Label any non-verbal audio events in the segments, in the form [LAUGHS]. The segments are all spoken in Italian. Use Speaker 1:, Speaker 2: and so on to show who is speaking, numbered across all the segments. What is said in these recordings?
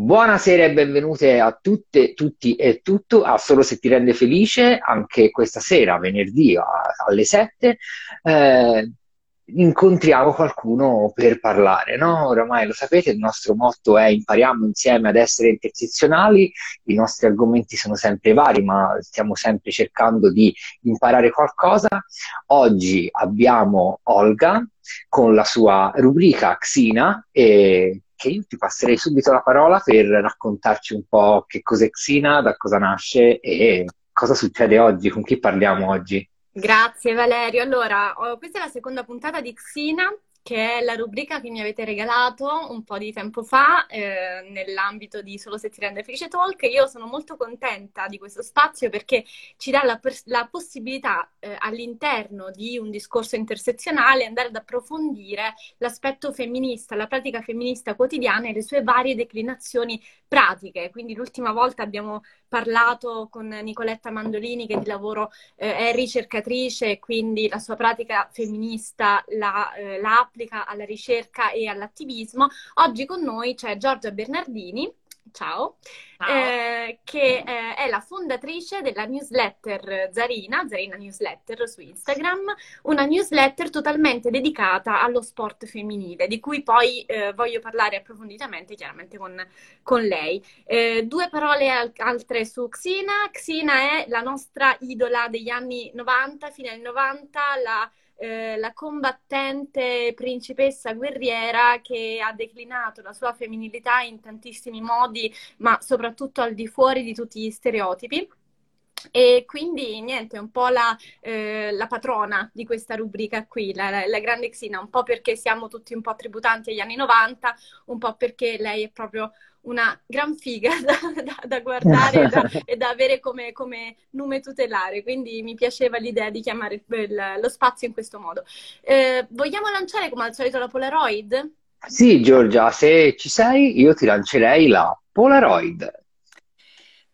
Speaker 1: Buonasera e benvenute a tutte, tutti e tutto a Solo se ti rende felice, anche questa sera, venerdì alle 7, eh, incontriamo qualcuno per parlare, no? Oramai lo sapete, il nostro motto è impariamo insieme ad essere intersezionali, i nostri argomenti sono sempre vari, ma stiamo sempre cercando di imparare qualcosa. Oggi abbiamo Olga con la sua rubrica Xina e che io ti passerei subito la parola per raccontarci un po' che cos'è Xina, da cosa nasce e cosa succede oggi, con chi parliamo oggi.
Speaker 2: Grazie Valerio. Allora, questa è la seconda puntata di Xina che è la rubrica che mi avete regalato un po' di tempo fa eh, nell'ambito di Solo se ti rende felice talk. Io sono molto contenta di questo spazio perché ci dà la, la possibilità eh, all'interno di un discorso intersezionale andare ad approfondire l'aspetto femminista, la pratica femminista quotidiana e le sue varie declinazioni pratiche. Quindi l'ultima volta abbiamo parlato con Nicoletta Mandolini che di lavoro eh, è ricercatrice e quindi la sua pratica femminista la, eh, la applica alla ricerca e all'attivismo. Oggi con noi c'è Giorgia Bernardini ciao, ciao. Eh, che eh, è la fondatrice della newsletter Zarina, Zarina Newsletter su Instagram, una newsletter totalmente dedicata allo sport femminile, di cui poi eh, voglio parlare approfonditamente chiaramente con, con lei. Eh, due parole al- altre su Xina. Xina è la nostra idola degli anni 90, fine anni 90, la eh, la combattente principessa guerriera che ha declinato la sua femminilità in tantissimi modi, ma soprattutto al di fuori di tutti gli stereotipi. E quindi niente, un po' la, eh, la, patrona di questa rubrica qui, la, la, grande Xina, un po' perché siamo tutti un po' tributanti agli anni 90, un po' perché lei è proprio una gran figa [LAUGHS] da, da, da guardare e, da, [LAUGHS] e da, avere come, come, nume tutelare, quindi mi piaceva l'idea di chiamare il, lo spazio in questo modo. Eh, vogliamo lanciare come al solito la Polaroid?
Speaker 1: Sì, Giorgia, se ci sei, io ti lancerei la Polaroid.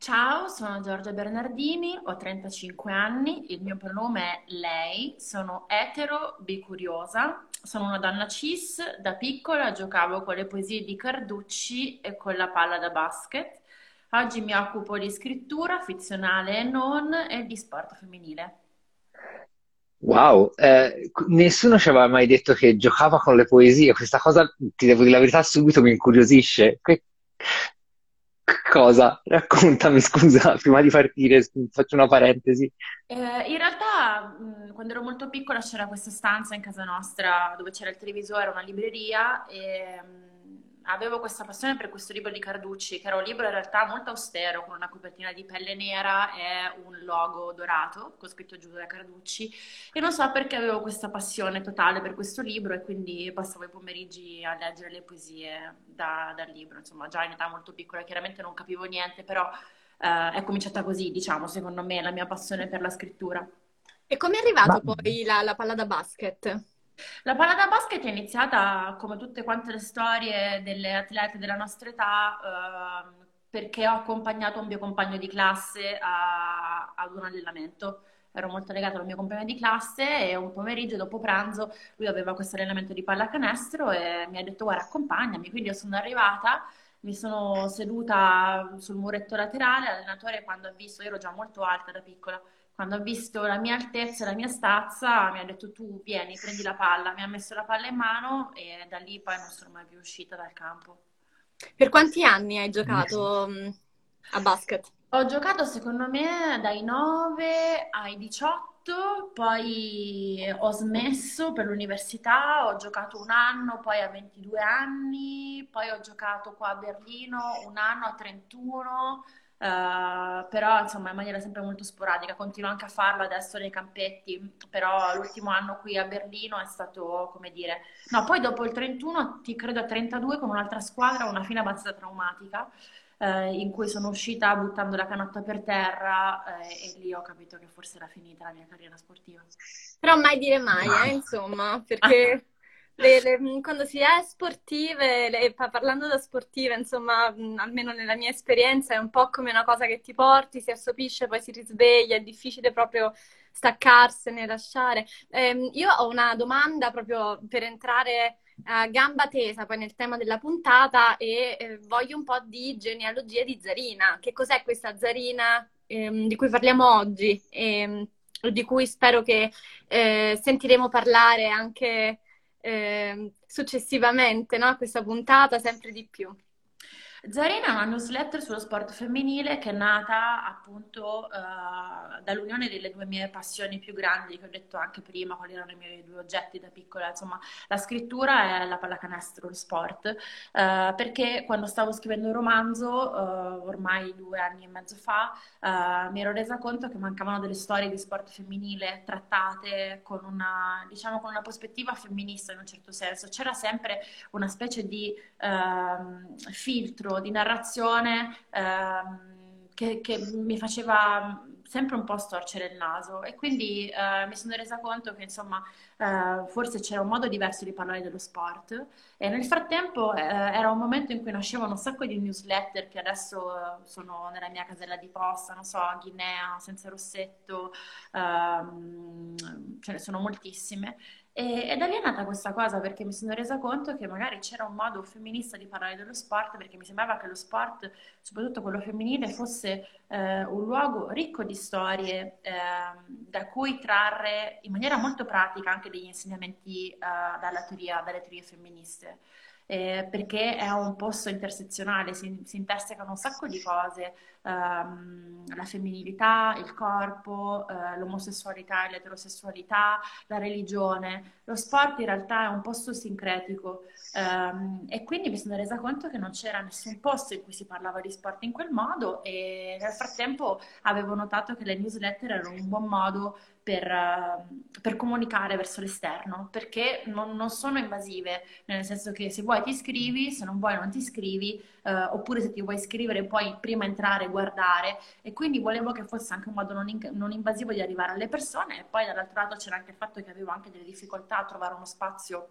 Speaker 3: Ciao, sono Giorgia Bernardini, ho 35 anni, il mio pronome è lei, sono etero, bicuriosa, sono una donna cis, da piccola giocavo con le poesie di Carducci e con la palla da basket. Oggi mi occupo di scrittura ficzionale e non e di sport femminile.
Speaker 1: Wow, eh, nessuno ci aveva mai detto che giocava con le poesie, questa cosa, ti devo dire la verità, subito mi incuriosisce. Que- Cosa? Raccontami, scusa, [LAUGHS] prima di partire, faccio una parentesi.
Speaker 3: Eh, in realtà, mh, quando ero molto piccola c'era questa stanza in casa nostra dove c'era il televisore, una libreria e mh, avevo questa passione per questo libro di Carducci, che era un libro in realtà molto austero, con una copertina di pelle nera e un logo dorato, con scritto giù da Carducci, e non so perché avevo questa passione totale per questo libro e quindi passavo i pomeriggi a leggere le poesie da, dal libro, insomma già in età molto piccola, chiaramente non capivo niente, però eh, è cominciata così, diciamo, secondo me, la mia passione per la scrittura.
Speaker 2: E come è arrivato Ma... poi la, la palla da basket?
Speaker 3: La palla da basket è iniziata come tutte quante le storie delle atlete della nostra età eh, perché ho accompagnato un mio compagno di classe a, ad un allenamento. Ero molto legata al mio compagno di classe e un pomeriggio dopo pranzo lui aveva questo allenamento di pallacanestro e mi ha detto guarda accompagnami, quindi io sono arrivata mi sono seduta sul muretto laterale, l'allenatore quando ha visto, io ero già molto alta da piccola, quando ha visto la mia altezza e la mia stazza, mi ha detto tu vieni, prendi la palla, mi ha messo la palla in mano e da lì poi non sono mai più uscita dal campo.
Speaker 2: Per quanti anni hai giocato mm, a basket?
Speaker 3: Ho giocato secondo me dai 9 ai 18, poi ho smesso per l'università, ho giocato un anno, poi a 22 anni, poi ho giocato qua a Berlino un anno a 31 Uh, però insomma in maniera sempre molto sporadica, continuo anche a farlo adesso nei campetti, però l'ultimo anno qui a Berlino è stato, come dire, no, poi dopo il 31, ti credo a 32 con un'altra squadra, una fine abbastanza traumatica, eh, in cui sono uscita buttando la canotta per terra eh, e lì ho capito che forse era finita la mia carriera sportiva.
Speaker 2: Però mai dire mai, eh, insomma, perché... [LAUGHS] Le, le, mm, quando si è sportive, le, parlando da sportive, insomma, mm, almeno nella mia esperienza, è un po' come una cosa che ti porti, si assopisce, poi si risveglia, è difficile proprio staccarsene, lasciare. Eh, io ho una domanda proprio per entrare a gamba tesa poi nel tema della puntata e eh, voglio un po' di genealogia di Zarina. Che cos'è questa Zarina ehm, di cui parliamo oggi e ehm, di cui spero che eh, sentiremo parlare anche eh, successivamente, no? Questa puntata sempre di più.
Speaker 3: Zarina è una newsletter sullo sport femminile che è nata appunto uh, dall'unione delle due mie passioni più grandi, che ho detto anche prima, quali erano i miei due oggetti da piccola, insomma, la scrittura e la pallacanestro, lo sport, uh, perché quando stavo scrivendo il romanzo, uh, ormai due anni e mezzo fa, mi ero resa conto che mancavano delle storie di sport femminile trattate con una, diciamo, con una prospettiva femminista in un certo senso. C'era sempre una specie di ehm, filtro di narrazione ehm, che, che, mi faceva sempre un po' storcere il naso. E quindi eh, mi sono resa conto che insomma eh, forse c'era un modo diverso di parlare dello sport. E nel frattempo eh, era un momento in cui nascevano un sacco di newsletter che adesso eh, sono nella mia casella di posta, non so, Guinea, Senza Rossetto, ehm, ce ne sono moltissime e, e da lì è nata questa cosa perché mi sono resa conto che magari c'era un modo femminista di parlare dello sport perché mi sembrava che lo sport, soprattutto quello femminile, fosse eh, un luogo ricco di storie eh, da cui trarre in maniera molto pratica anche degli insegnamenti eh, dalla teoria, dalle teorie femministe. Eh, perché è un posto intersezionale, si, si intersecano un sacco di cose, um, la femminilità, il corpo, uh, l'omosessualità e l'eterosessualità, la religione. Lo sport in realtà è un posto sincretico um, e quindi mi sono resa conto che non c'era nessun posto in cui si parlava di sport in quel modo e nel frattempo avevo notato che le newsletter erano un buon modo per, uh, per comunicare verso l'esterno, perché non, non, sono invasive, nel senso che se vuoi ti iscrivi, se non vuoi non ti iscrivi, uh, oppure se ti vuoi iscrivere puoi prima entrare guardare, e quindi volevo che fosse anche un modo non, in, non invasivo di arrivare alle persone, e poi dall'altro lato c'era anche il fatto che avevo anche delle difficoltà a trovare uno spazio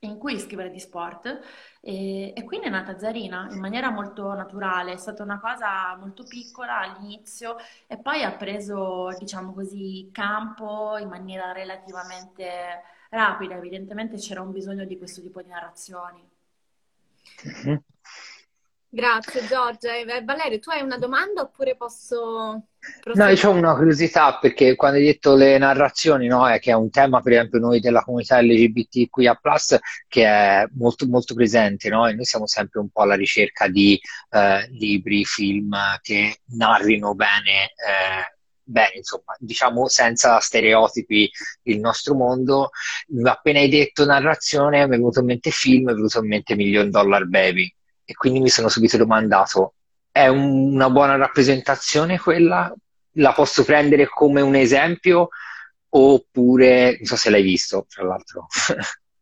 Speaker 3: in cui scrivere di sport. E, e, quindi è nata Zarina in maniera molto naturale, è stata una cosa molto piccola all'inizio e poi ha preso, diciamo così, campo in maniera relativamente rapida, evidentemente c'era un bisogno di questo tipo di narrazioni.
Speaker 2: Mm-hmm. Grazie Giorgia. Eh, Valerio, tu hai una domanda oppure posso...
Speaker 1: No, io ho una curiosità perché quando hai detto le narrazioni, no, è che è un tema, per esempio, noi della comunità LGBTQIA, che è molto, molto presente, no? E noi siamo sempre un po' alla ricerca di eh, libri, film che narrino bene, eh, bene, insomma, diciamo senza stereotipi il nostro mondo. Appena hai detto narrazione, mi è venuto in mente film, mi è venuto in mente Million Dollar Baby e quindi mi sono subito domandato, è un, una buona rappresentazione quella? La posso prendere come un esempio? Oppure, non so se l'hai visto, tra l'altro. [LAUGHS]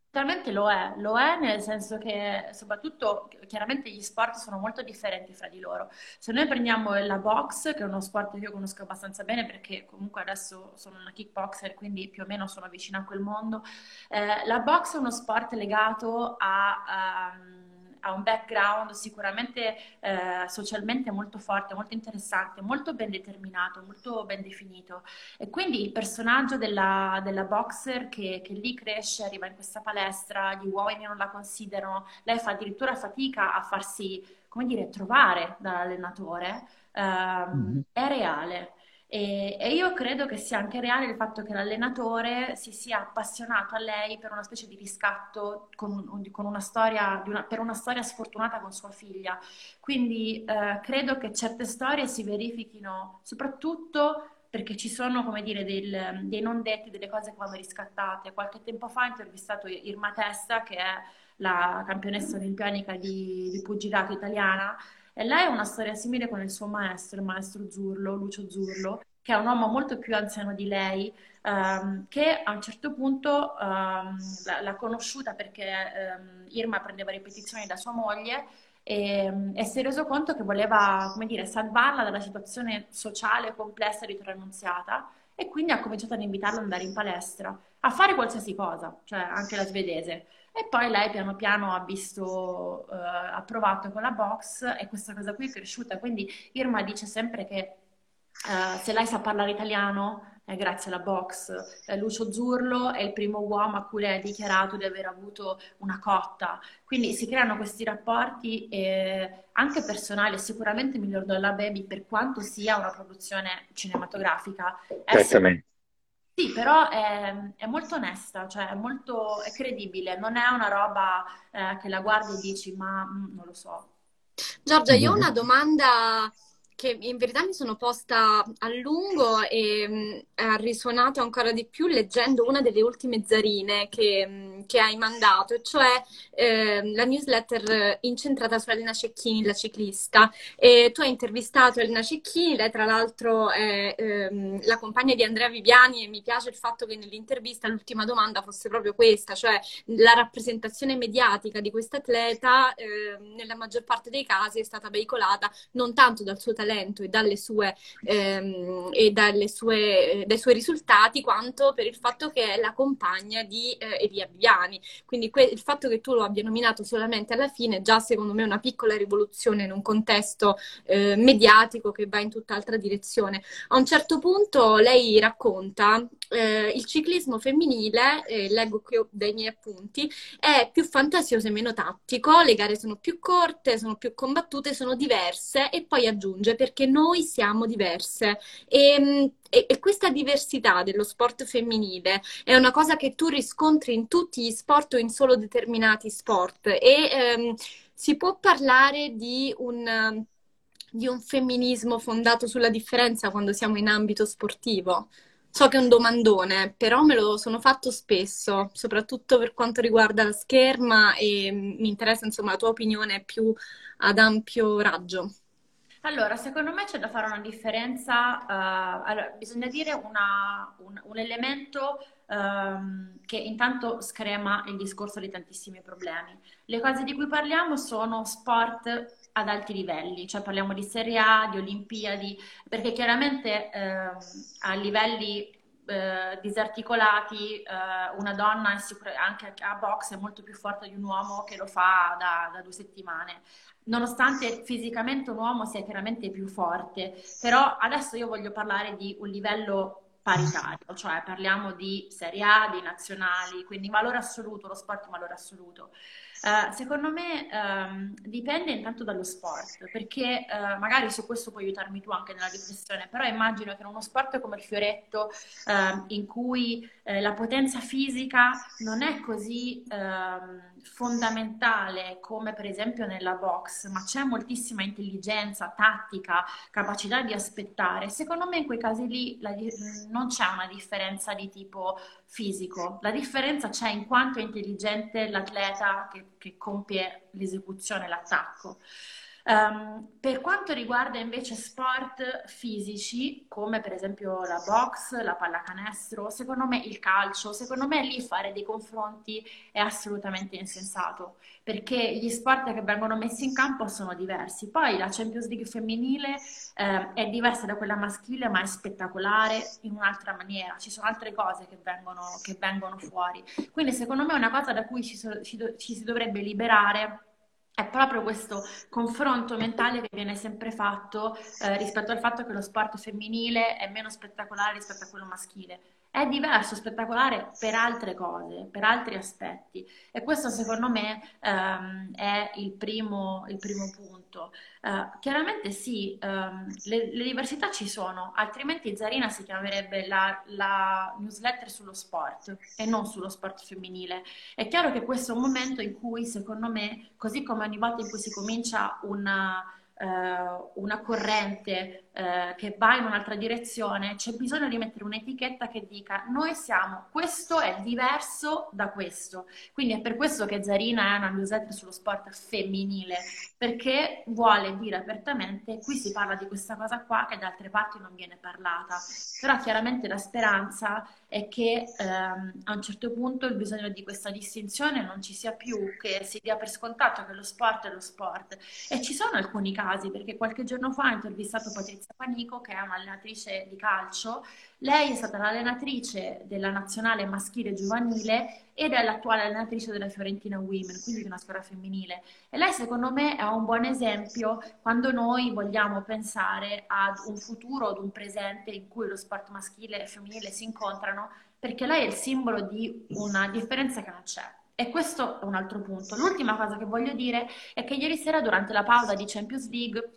Speaker 3: Totalmente lo è, lo è nel senso che soprattutto chiaramente gli sport sono molto differenti fra di loro. Se noi prendiamo la box, che è uno sport che io conosco abbastanza bene perché comunque adesso sono una kickboxer, quindi più o meno sono vicina a quel mondo, eh, la box è uno sport legato a... Um, ha un background sicuramente eh, socialmente molto forte, molto interessante, molto ben determinato, molto ben definito. E quindi il personaggio della, della boxer che, che, lì cresce, arriva in questa palestra, gli uomini non la considerano, lei fa addirittura fatica a farsi, come dire, trovare dall'allenatore, eh, mm-hmm. è reale. E, e, io credo che sia anche reale il fatto che l'allenatore si sia appassionato a lei per una specie di riscatto con, con una storia, una, per una storia sfortunata con sua figlia. Quindi eh, credo che certe storie si verifichino soprattutto perché ci sono, come dire, del, dei non detti, delle cose che vanno riscattate. Qualche tempo fa ho intervistato Irma Testa, che è la campionessa olimpianica di, di pugilato italiana, e lei ha una storia simile con il suo maestro, il maestro Zurlo, Lucio Zurlo, che è un uomo molto più anziano di lei, um, che a un certo punto um, l'ha conosciuta perché um, Irma prendeva ripetizioni da sua moglie e, e, si è reso conto che voleva, come dire, salvarla dalla situazione sociale complessa di Torre e quindi ha cominciato ad invitarla ad andare in palestra, a fare qualsiasi cosa, cioè anche la svedese. E poi lei piano piano ha visto, eh, ha provato con la box e questa cosa qui è cresciuta. Quindi Irma dice sempre che Uh, se lei sa parlare italiano, eh, grazie alla box. Eh, Lucio Zurlo è il primo uomo a cui lei ha dichiarato di aver avuto una cotta. Quindi si creano questi rapporti eh, anche personali, sicuramente Miglior della Baby, per quanto sia una produzione cinematografica.
Speaker 1: Certamente.
Speaker 3: Sì, però è, è, molto onesta, cioè è molto è credibile, non è una roba eh, che la guardi e dici ma mh, mm, non lo so.
Speaker 2: Giorgia, io ho una domanda che in verità mi sono posta a lungo e mm, ha risuonato ancora di più leggendo una delle ultime zarine che, mm, che hai mandato, cioè eh, la newsletter incentrata su Elena Cecchini, la ciclista. E tu hai intervistato Elena Cecchini, lei tra l'altro è ehm, la compagna di Andrea Viviani e mi piace il fatto che nell'intervista l'ultima domanda fosse proprio questa, cioè la rappresentazione mediatica di questa atleta eh, nella maggior parte dei casi è stata veicolata non tanto dal suo talento, talento e, dalle sue, ehm, e dalle sue, dai suoi risultati, quanto per il fatto che è la compagna di eh, Elia Viviani. Quindi que- il fatto che tu lo abbia nominato solamente alla fine, già secondo me è una piccola rivoluzione in un contesto eh, mediatico che va in tutt'altra direzione. A un certo punto lei racconta eh, il ciclismo femminile, eh, leggo qui dai miei appunti, è più fantasioso e meno tattico, le gare sono più corte, sono più combattute, sono diverse e poi aggiunge perché noi siamo diverse. E, e, e, questa diversità dello sport femminile è una cosa che tu riscontri in tutti gli sport o in solo determinati sport. E ehm, si può parlare di un, di un femminismo fondato sulla differenza quando siamo in ambito sportivo? So che è un domandone, però me lo sono fatto spesso, soprattutto per quanto riguarda la scherma e mi interessa insomma la tua opinione più ad ampio raggio.
Speaker 3: Allora, secondo me c'è da fare una differenza, uh, allora, bisogna dire una, un, un, elemento um, che intanto screma il discorso di tantissimi problemi. Le cose di cui parliamo sono sport ad alti livelli, cioè parliamo di Serie A, di Olimpiadi, perché chiaramente eh, a livelli eh, disarticolati eh, una donna sicur- anche a box è molto più forte di un uomo che lo fa da, da due settimane nonostante fisicamente un uomo sia chiaramente più forte, però adesso io voglio parlare di un livello paritario, cioè parliamo di Serie A, di nazionali, quindi valore assoluto, lo sport in valore assoluto. Uh, secondo me um, dipende intanto dallo sport, perché uh, magari su questo puoi aiutarmi tu anche nella riflessione, però immagino che in uno sport come il fioretto, uh, in cui eh, la potenza fisica non è così ehm, fondamentale come per esempio nella box, ma c'è moltissima intelligenza, tattica, capacità di aspettare, secondo me in quei casi lì la, non c'è una differenza di tipo fisico, la differenza c'è in quanto è intelligente l'atleta che, che compie l'esecuzione, l'attacco. Um, per quanto riguarda invece sport fisici, come per esempio la box, la pallacanestro, secondo me il calcio, secondo me lì fare dei confronti è assolutamente insensato, perché gli sport che vengono messi in campo sono diversi. Poi la Champions League femminile eh, è diversa da quella maschile, ma è spettacolare in un'altra maniera. Ci sono altre cose che vengono, che vengono fuori. Quindi secondo me è una cosa da cui ci, so, ci, do, ci si dovrebbe liberare è proprio questo confronto mentale che viene sempre fatto eh, rispetto al fatto che lo sport femminile è meno spettacolare rispetto a quello maschile è diverso, spettacolare per altre cose, per altri aspetti. E questo secondo me um, è il primo, il primo punto. Uh, chiaramente sì, um, le, le, diversità ci sono, altrimenti Zarina si chiamerebbe la, la, newsletter sullo sport e non sullo sport femminile. È chiaro che questo è un momento in cui, secondo me, così come ogni volta in cui si comincia una eh, una corrente eh, che va in un'altra direzione, c'è bisogno di mettere un'etichetta che dica noi siamo, questo è diverso da questo. Quindi è per questo che Zarina è una newsletter sullo sport femminile, perché vuole dire apertamente qui si parla di questa cosa qua che da altre parti non viene parlata. Però chiaramente la speranza è che ehm, a un certo punto il bisogno di questa distinzione non ci sia più, che si dia per scontato che lo sport è lo sport. E ci sono alcuni casi perché qualche giorno fa ho intervistato Patrizia Panico, che è un'allenatrice di calcio. Lei è stata l'allenatrice della nazionale maschile giovanile ed è l'attuale allenatrice della Fiorentina Women, quindi di una squadra femminile. E lei, secondo me, è un buon esempio quando noi vogliamo pensare ad un futuro, ad un presente in cui lo sport maschile e femminile si incontrano, perché lei è il simbolo di una differenza che non c'è e questo è un altro punto. L'ultima cosa che voglio dire è che ieri sera durante la pausa di Champions League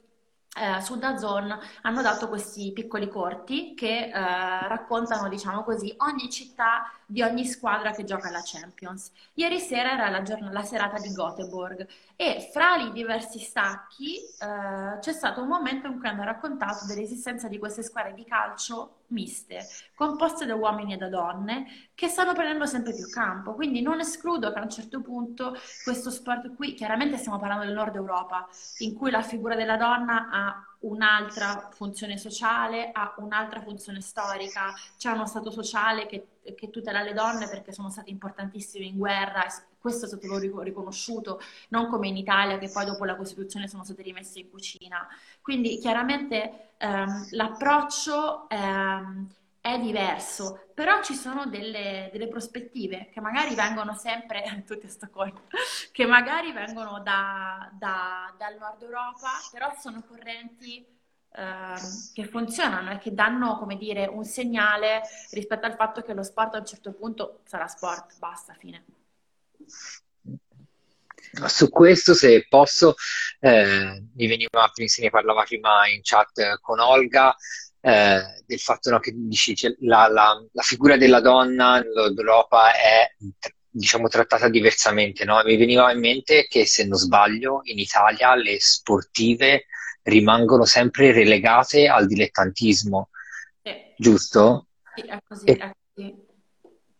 Speaker 3: eh, su Dazon hanno dato questi piccoli corti che eh, raccontano, diciamo così, ogni città di ogni squadra che gioca alla Champions. Ieri sera era la, giorn- la serata di Göteborg e fra i diversi stacchi eh, c'è stato un momento in cui hanno raccontato dell'esistenza di queste squadre di calcio miste, composte da uomini e da donne, che stanno prendendo sempre più campo. Quindi non escludo che a un certo punto questo sport qui, chiaramente stiamo parlando del nord Europa, in cui la figura della donna ha un'altra funzione sociale, ha un'altra funzione storica, c'è uno stato sociale che, che, tutela le donne perché sono state importantissime in guerra questo è stato riconosciuto, non come in Italia che poi dopo la Costituzione sono state rimesse in cucina. Quindi chiaramente ehm, l'approccio ehm, è diverso, però ci sono delle, delle, prospettive che magari vengono sempre, [LAUGHS] tutti a Stoccolma, che magari vengono da, da, dal nord Europa, però sono correnti eh, che funzionano e che danno, come dire, un segnale rispetto al fatto che lo sport a un certo punto sarà sport, basta, fine.
Speaker 1: Su questo, se posso, eh, mi veniva, se ne parlava prima in chat con Olga, eh, del fatto no, che dici, cioè, la, la, la, figura della donna nell'Europa è diciamo, trattata diversamente. No? Mi veniva in mente che, se non sbaglio, in Italia le sportive rimangono sempre relegate al dilettantismo, sì. giusto?
Speaker 3: Sì, è così, e, è così.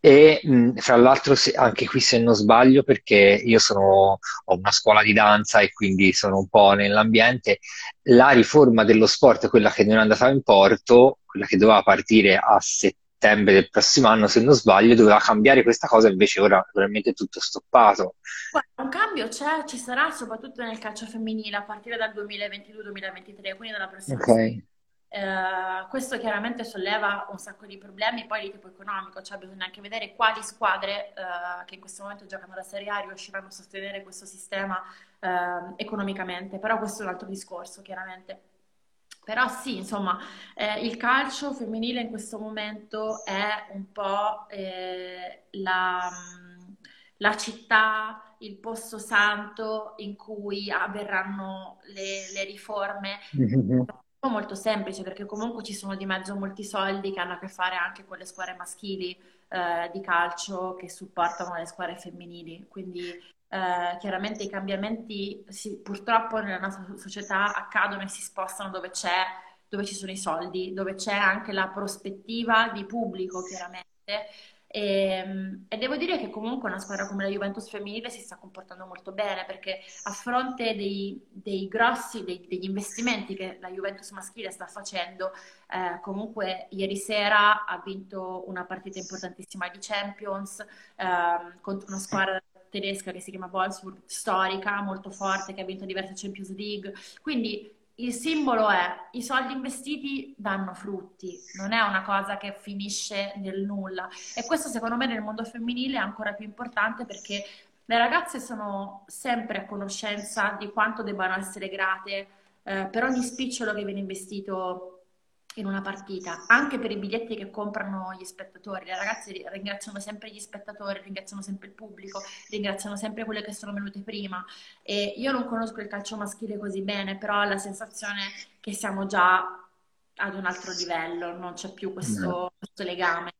Speaker 1: E mh, fra l'altro, se, anche qui se non sbaglio, perché io sono, ho una scuola di danza e quindi sono un po' nell'ambiente, la riforma dello sport, quella che non è andata in porto, quella che doveva partire a settembre del prossimo anno, se non sbaglio, doveva cambiare questa cosa, invece ora veramente è tutto stoppato.
Speaker 3: Guarda, un cambio c'è, ci sarà soprattutto nel calcio femminile a partire dal 2022-2023, quindi dalla prossima
Speaker 1: Ok.
Speaker 3: Eh, questo chiaramente solleva un sacco di problemi poi di tipo economico, cioè bisogna anche vedere quali squadre uh, che in questo momento giocano la Serie A riusciranno a sostenere questo sistema uh, economicamente, però questo è un altro discorso chiaramente. Però sì, insomma, eh, il calcio femminile in questo momento è un po' eh, la, la città, il posto santo in cui avverranno le, le riforme. Molto semplice perché comunque ci sono di mezzo molti soldi che hanno a che fare anche con le squadre maschili eh, di calcio che supportano le squadre femminili. Quindi eh, chiaramente i cambiamenti si, purtroppo nella nostra società accadono e si spostano dove c'è, dove ci sono i soldi, dove c'è anche la prospettiva di pubblico chiaramente e, ehm, e, devo dire che comunque una squadra come la Juventus femminile si sta comportando molto bene perché a fronte dei, dei grossi, dei, degli investimenti che la Juventus maschile sta facendo, eh, comunque ieri sera ha vinto una partita importantissima di Champions eh, contro una squadra tedesca che si chiama Wolfsburg, storica, molto forte, che ha vinto diverse Champions League. Quindi il simbolo è i soldi investiti danno frutti, non è una cosa che finisce nel nulla. E questo secondo me nel mondo femminile è ancora più importante perché le ragazze sono sempre a conoscenza di quanto debbano essere grate eh, per ogni spicciolo che viene investito in una partita, anche per i biglietti che comprano gli spettatori. Le ragazze ringraziano sempre gli spettatori, ringraziano sempre il pubblico, ringraziano sempre quelle che sono venute prima. E io non conosco il calcio maschile così bene, però ho la sensazione che siamo già ad un altro livello, non c'è più questo, questo legame.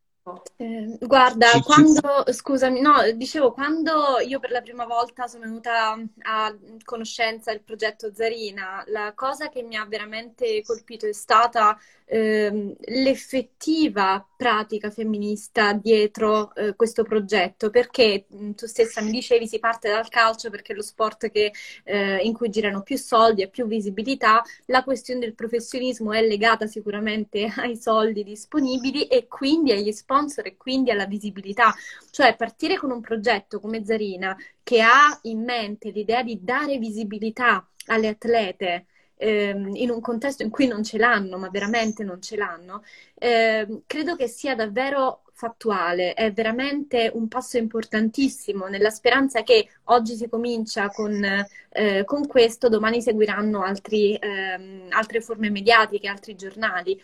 Speaker 2: Eh, guarda, sì, quando, sì. scusami, no, dicevo, quando io per la prima volta sono venuta a conoscenza del progetto Zarina, la cosa che mi ha veramente colpito è stata ehm, l'effettiva pratica femminista dietro eh, questo progetto, perché mh, tu stessa mi dicevi si parte dal calcio perché è lo sport che, eh, in cui girano più soldi e più visibilità, la questione del professionismo è legata sicuramente [LAUGHS] ai soldi disponibili e quindi agli sponsor e quindi alla visibilità, cioè partire con un progetto come Zarina che ha in mente l'idea di dare visibilità alle atlete ehm, in un contesto in cui non ce l'hanno, ma veramente non ce l'hanno, eh, credo che sia davvero fattuale, è veramente un passo importantissimo nella speranza che oggi si comincia con, eh, con questo, domani seguiranno altri, ehm, altre forme mediatiche, altri giornali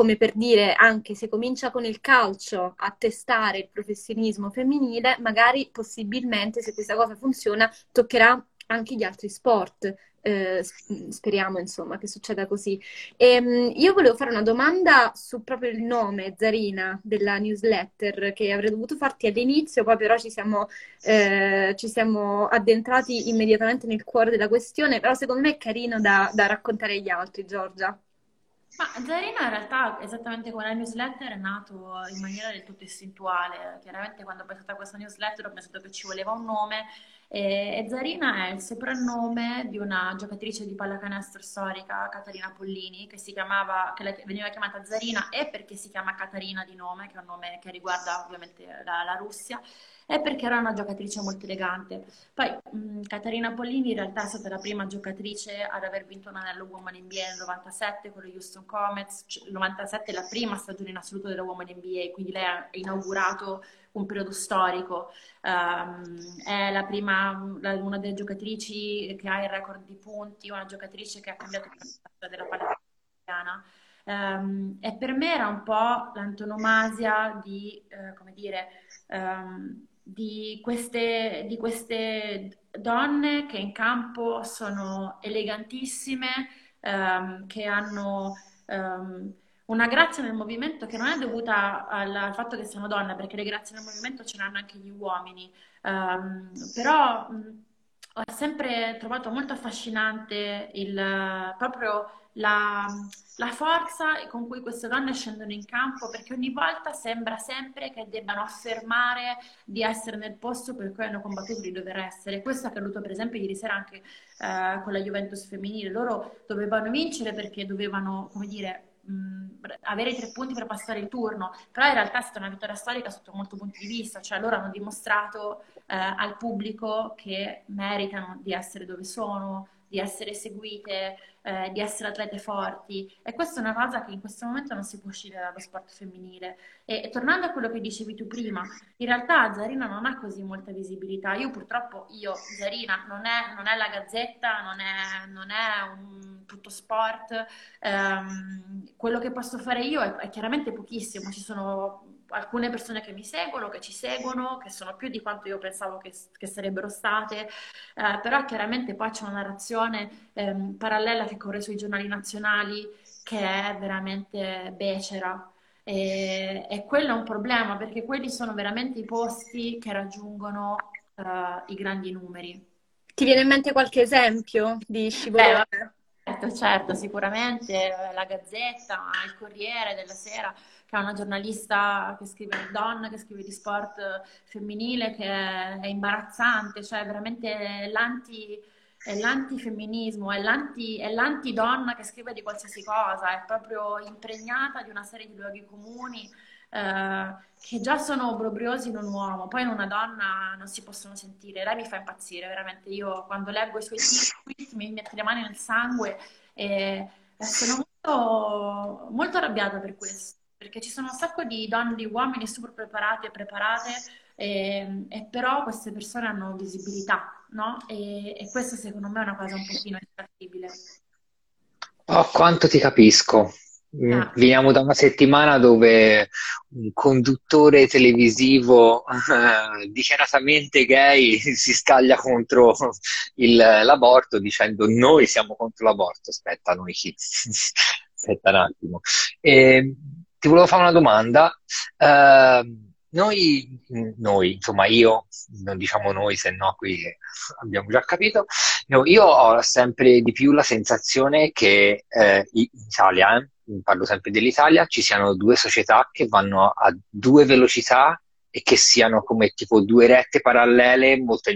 Speaker 2: come per dire, anche se comincia con il calcio a testare il professionismo femminile, magari possibilmente, se questa cosa funziona, toccherà anche gli altri sport. Eh, speriamo insomma che succeda così. E, ehm, io volevo fare una domanda su proprio il nome, Zarina, della newsletter, che avrei dovuto farti all'inizio, poi però ci siamo, eh, ci siamo addentrati immediatamente nel cuore della questione, però secondo me è carino da, da raccontare agli altri, Giorgia.
Speaker 3: Ma Zarina in realtà, esattamente come la newsletter, è nato in maniera del tutto istintuale. Chiaramente quando ho pensato a questa newsletter ho pensato che ci voleva un nome e Zarina è il soprannome di una giocatrice di pallacanestro storica, Caterina Pollini, che, chiamava, che veniva chiamata Zarina e perché si chiama Caterina di nome, che è un nome che riguarda ovviamente la, la Russia, è perché era una giocatrice molto elegante. Poi mh, Caterina Pollini in realtà è stata la prima giocatrice ad aver vinto un anello Woman NBA nel 97 con lo Houston Comets, il 97 è la prima stagione in assoluto della Woman NBA, quindi lei ha inaugurato un periodo storico. Um, è la prima, la, una delle giocatrici che ha il record di punti, una giocatrice che ha cambiato la storia della palestra italiana. Um, e per me era un po' l'antonomasia di, uh, come dire, um, di queste, di queste donne che in campo sono elegantissime, um, che hanno um, una grazia nel movimento che non è dovuta al, fatto che siano donne, perché le grazie nel movimento ce l'hanno anche gli uomini, um, però mh, ho sempre trovato molto affascinante il, proprio la, la, forza con cui queste donne scendono in campo, perché ogni volta sembra sempre che debbano affermare di essere nel posto per cui hanno combattuto di dover essere. Questo è accaduto per esempio ieri sera anche eh, con la Juventus femminile. Loro dovevano vincere perché dovevano, come dire, avere tre punti per passare il turno, però in realtà è stata una vittoria storica sotto molti punti di vista, cioè loro hanno dimostrato eh, al pubblico che meritano di essere dove sono, di essere seguite, eh, di essere atlete forti e questa è una cosa che in questo momento non si può uscire dallo sport femminile. E, e tornando a quello che dicevi tu prima, in realtà Zarina non ha così molta visibilità. Io purtroppo, io, Zarina, non è, non è la gazzetta, non è, non è un tutto sport. Um, quello che posso fare io è, è chiaramente pochissimo, ci sono alcune persone che mi seguono, che ci seguono, che sono più di quanto io pensavo che, che sarebbero state, eh, però chiaramente poi c'è una narrazione ehm, parallela che corre sui giornali nazionali che è veramente becera. E, e quello è un problema perché quelli sono veramente i posti che raggiungono uh, i grandi numeri.
Speaker 2: Ti viene in mente qualche esempio di scivolone?
Speaker 3: Certo, certo, sicuramente la Gazzetta, il Corriere della Sera che è una giornalista che scrive donna, che scrive di sport femminile, che è, imbarazzante, cioè veramente l'anti, è l'antifemminismo, è, l'anti, è l'antidonna che scrive di qualsiasi cosa, è proprio impregnata di una serie di luoghi comuni eh, che già sono obbrobriosi in un uomo, poi in una donna non si possono sentire. Lei mi fa impazzire, veramente. Io quando leggo i suoi tweet mi mette le mani nel sangue e sono molto, molto arrabbiata per questo perché ci sono un sacco di donne, di uomini super preparati e preparate, e, e però queste persone hanno visibilità, no? E, e questo secondo me è una cosa un pochino intrattibile.
Speaker 1: Oh, quanto ti capisco. Mm, ah. Veniamo da una settimana dove un conduttore televisivo eh, dichiaratamente gay [LAUGHS] si scaglia contro il, l'aborto dicendo noi siamo contro l'aborto. Aspetta, noi chi? [LAUGHS] Aspetta un attimo. E, ti volevo fare una domanda. Uh, noi, noi, insomma io, non diciamo noi, se no qui abbiamo già capito, io ho sempre di più la sensazione che eh, in Italia, eh, parlo sempre dell'Italia, ci siano due società che vanno a due velocità e che siano come tipo due rette parallele, molto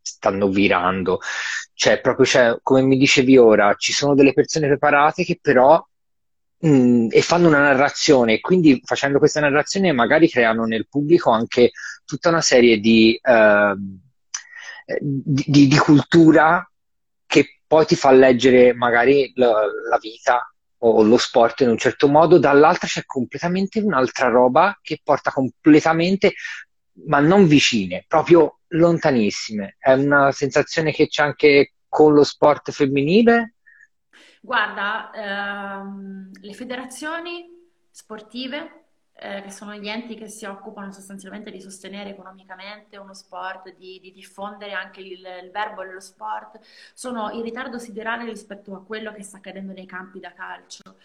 Speaker 1: stanno virando. Cioè, proprio, cioè, come mi dicevi ora, ci sono delle persone preparate che però Mm, e fanno una narrazione, quindi facendo questa narrazione magari creano nel pubblico anche tutta una serie di, uh, di, di, di cultura che poi ti fa leggere magari la, la vita o lo sport in un certo modo, dall'altra c'è completamente un'altra roba che porta completamente, ma non vicine, proprio lontanissime. È una sensazione che c'è anche con lo sport femminile?
Speaker 3: Guarda, ehm, le federazioni sportive eh, che sono gli enti che si occupano sostanzialmente di sostenere economicamente uno sport, di, di diffondere anche il, il, verbo dello sport, sono in ritardo siderale rispetto a quello che sta accadendo nei campi da calcio.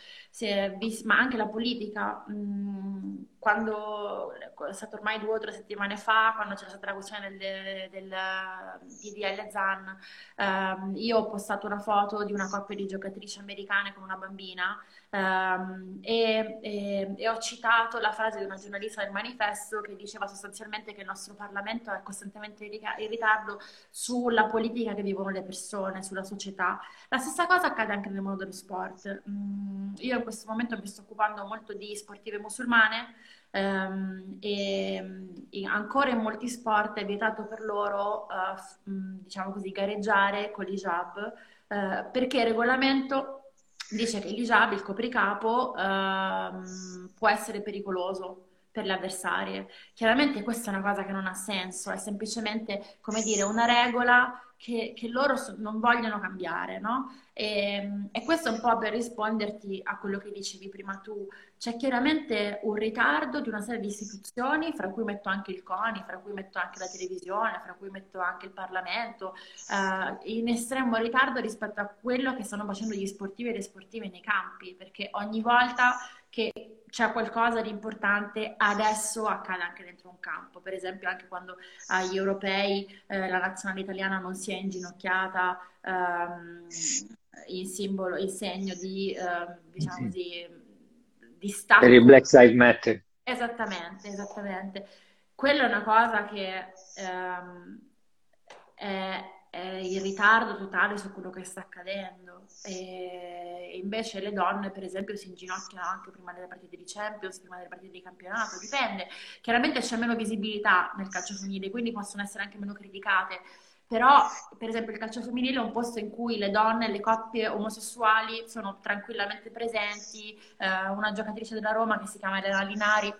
Speaker 3: Visto, ma anche la politica, mh, quando è stato ormai due o tre settimane fa, quando c'era stata la questione del, del DDL ZAN, ehm, io ho postato una foto di una coppia di giocatrici americane con una bambina ehm, e, e, e ho citato la frase di una giornalista del manifesto che diceva sostanzialmente che il nostro Parlamento è costantemente in ritardo sulla politica che vivono le persone, sulla società. La stessa cosa accade anche nel mondo dello sport. Mm, io in questo momento mi sto occupando molto di sportive musulmane. Um, e, e, ancora in molti sport è vietato per loro, uh, diciamo così, gareggiare con l'hijab uh, perché il regolamento dice che l'hijab, il copricapo, ehm, può essere pericoloso per le avversarie. Chiaramente questa è una cosa che non ha senso, è semplicemente, come dire, una regola che, che loro non vogliono cambiare, no? E, e, questo è un po' per risponderti a quello che dicevi prima tu. C'è chiaramente un ritardo di una serie di istituzioni, fra cui metto anche il CONI, fra cui metto anche la televisione, fra cui metto anche il Parlamento, eh, in estremo ritardo rispetto a quello che stanno facendo gli sportivi e le sportive nei campi, perché ogni volta che c'è qualcosa di importante adesso accade anche dentro un campo, per esempio anche quando agli europei eh, la nazionale italiana non si è inginocchiata ehm, in simbolo, in segno di, eh, diciamo così, di stacco.
Speaker 1: Per il Black Lives Matter.
Speaker 3: Esattamente, esattamente. Quella è una cosa che ehm, è, è in ritardo totale su quello che sta accadendo. E invece le donne, per esempio, si inginocchiano anche prima delle partite di Champions, prima delle partite di campionato, dipende. Chiaramente c'è meno visibilità nel calcio femminile, quindi possono essere anche meno criticate. Però, per esempio, il calcio femminile è un posto in cui le donne, le coppie omosessuali sono tranquillamente presenti. Eh, una giocatrice della Roma che si chiama Elena Linari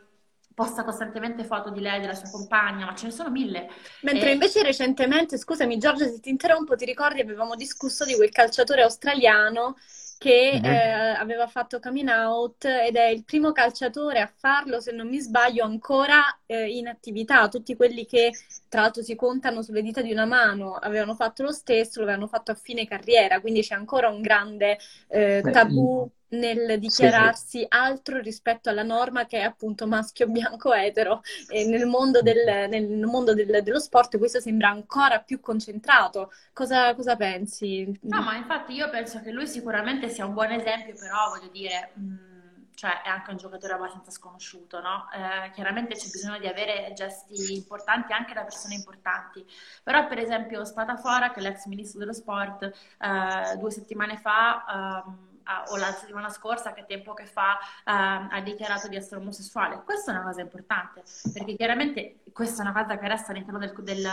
Speaker 3: posta costantemente foto di lei, della sua compagna, ma ce ne sono mille.
Speaker 2: Mentre e... invece recentemente, scusami Giorgio se ti interrompo, ti ricordi avevamo discusso di quel calciatore australiano che mm-hmm. eh, aveva fatto coming out ed è il primo calciatore a farlo, se non mi sbaglio, ancora eh, in attività. Tutti quelli che tra l'altro si contano sulle dita di una mano avevano fatto lo stesso, lo avevano fatto a fine carriera, quindi c'è ancora un grande eh, tabù nel dichiararsi sì. altro rispetto alla norma che è appunto maschio bianco etero e nel mondo, del, nel mondo del, dello sport questo sembra ancora più concentrato cosa, cosa, pensi?
Speaker 3: No ma infatti io penso che lui sicuramente sia un buon esempio però voglio dire mh, cioè è anche un giocatore abbastanza sconosciuto no? Eh, chiaramente c'è bisogno di avere gesti importanti anche da persone importanti però per esempio Spatafora che è l'ex ministro dello sport eh, due settimane fa ehm, o la settimana scorsa, che tempo che fa, uh, ha dichiarato di essere omosessuale. Questa è una cosa importante, perché chiaramente questa è una cosa che resta all'interno del, del,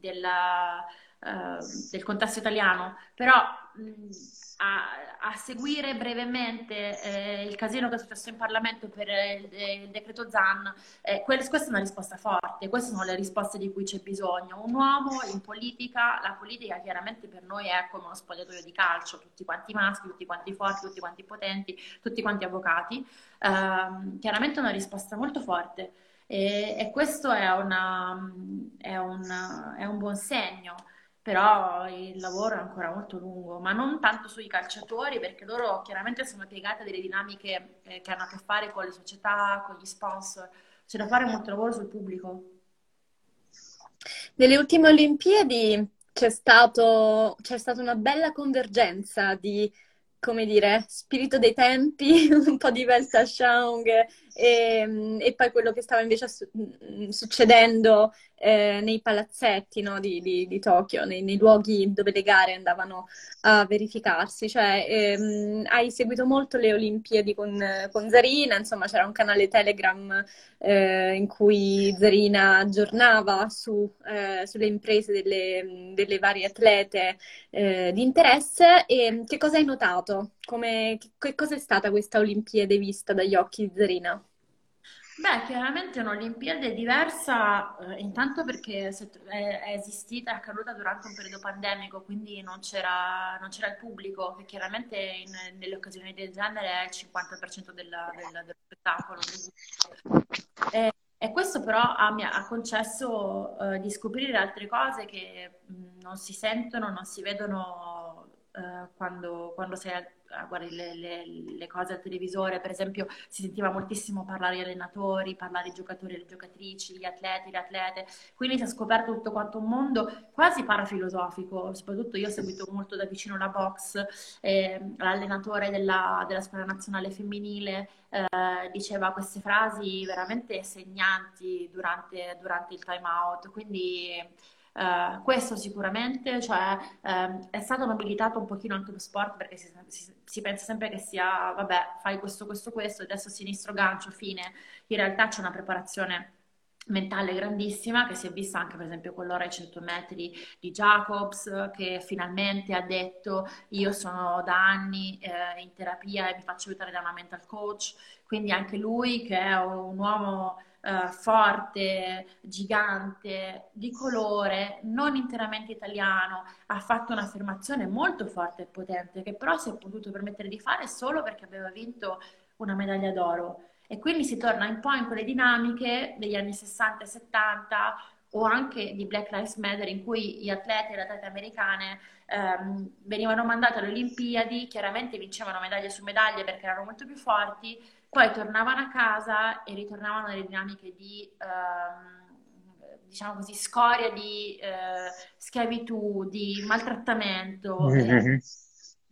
Speaker 3: del, uh, del contesto italiano, però mh, a, a, seguire brevemente eh, il casino che è successo in Parlamento per il, il decreto ZAN, eh, questa è una risposta forte, queste sono le risposte di cui c'è bisogno. Un uomo in politica, la politica chiaramente per noi è come uno spogliatoio di calcio, tutti quanti maschi, tutti quanti forti, tutti quanti potenti, tutti quanti avvocati, eh, chiaramente è una risposta molto forte e, e questo è, una, è, un, è un buon segno però il lavoro è ancora molto lungo, ma non tanto sui calciatori, perché loro chiaramente sono piegati a delle dinamiche eh, che hanno a che fare con le società, con gli sponsor. C'è da fare molto lavoro sul pubblico.
Speaker 2: Nelle ultime Olimpiadi c'è, stato, c'è stata una bella convergenza di come dire, spirito dei tempi, [LAUGHS] un po' di Velta Shaung e, e, poi quello che stava invece su- succedendo eh, nei palazzetti no, di, di, di, Tokyo, nei, nei, luoghi dove le gare andavano a verificarsi. Cioè, ehm, hai seguito molto le Olimpiadi con, con Zarina, insomma c'era un canale Telegram eh, in cui Zarina aggiornava su, eh, sulle imprese delle, delle varie atlete eh, di interesse. E che cosa hai notato? Come, che, che cosa è stata questa Olimpiade vista dagli occhi di Zarina?
Speaker 3: Beh, chiaramente un'Olimpiade diversa, eh, intanto perché è, è esistita, è accaduta durante un periodo pandemico, quindi non c'era, non c'era il pubblico, che chiaramente in, nelle occasioni del genere è il 50% della, del, dello spettacolo. E, e, questo però ha, mi ha concesso eh, di scoprire altre cose che mh, non si sentono, non si vedono eh, quando, quando sei guardi le, le, le, cose al televisore, per esempio si sentiva moltissimo parlare gli allenatori, parlare i giocatori e le giocatrici, gli atleti, le atlete, quindi si è scoperto tutto quanto un mondo quasi parafilosofico, soprattutto io ho seguito molto da vicino la box, eh, l'allenatore della, della squadra nazionale femminile eh, diceva queste frasi veramente segnanti durante, durante il time out, quindi Uh, questo sicuramente, cioè uh, è stato nobilitato un pochino anche lo sport perché si, si, si, pensa sempre che sia, vabbè, fai questo, questo, questo, adesso sinistro gancio, fine. In realtà c'è una preparazione mentale grandissima che si è vista anche per esempio con l'ora ai 100 metri di Jacobs che finalmente ha detto io sono da anni eh, in terapia e mi faccio aiutare da una mental coach quindi anche lui che è un uomo eh, forte, gigante, di colore, non interamente italiano, ha fatto un'affermazione molto forte e potente che però si è potuto permettere di fare solo perché aveva vinto una medaglia d'oro. E quindi si torna un po' in quelle dinamiche degli anni 60 e 70 o anche di Black Lives Matter in cui gli atleti e le atlete americane ehm, venivano mandati alle Olimpiadi, chiaramente vincevano medaglie su medaglie perché erano molto più forti, poi tornavano a casa e ritornavano nelle dinamiche di, ehm, diciamo così, scoria di eh, schiavitù, di maltrattamento. Mm-hmm.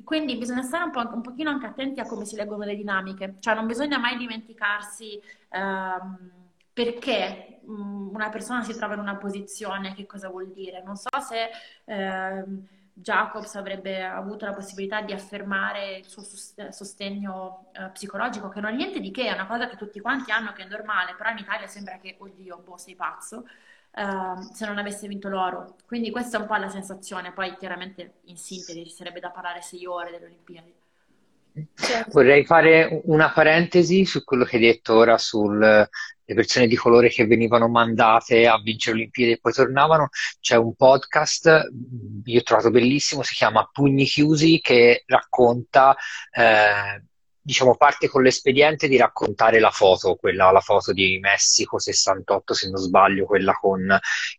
Speaker 3: Quindi bisogna stare un, po', un pochino anche attenti a come si leggono le dinamiche, cioè non bisogna mai dimenticarsi ehm, perché mm, una persona si trova in una posizione, che cosa vuol dire. Non so se ehm, Jacobs avrebbe avuto la possibilità di affermare il suo sostegno eh, psicologico, che non è niente di che, è una cosa che tutti quanti hanno, che è normale, però in Italia sembra che, oddio, boh, sei pazzo, eh, se non avesse vinto l'oro. Quindi questa è un po' la sensazione, poi chiaramente in sintesi ci sarebbe da parlare sei ore delle Olimpiadi.
Speaker 1: Certo. Vorrei fare una parentesi su quello che hai detto ora sulle persone di colore che venivano mandate a vincere le Olimpiadi e poi tornavano. C'è un podcast, io ho trovato bellissimo, si chiama Pugni Chiusi, che racconta eh, diciamo, parte con l'espediente di raccontare la foto, quella, la foto di Messico 68, se non sbaglio, quella con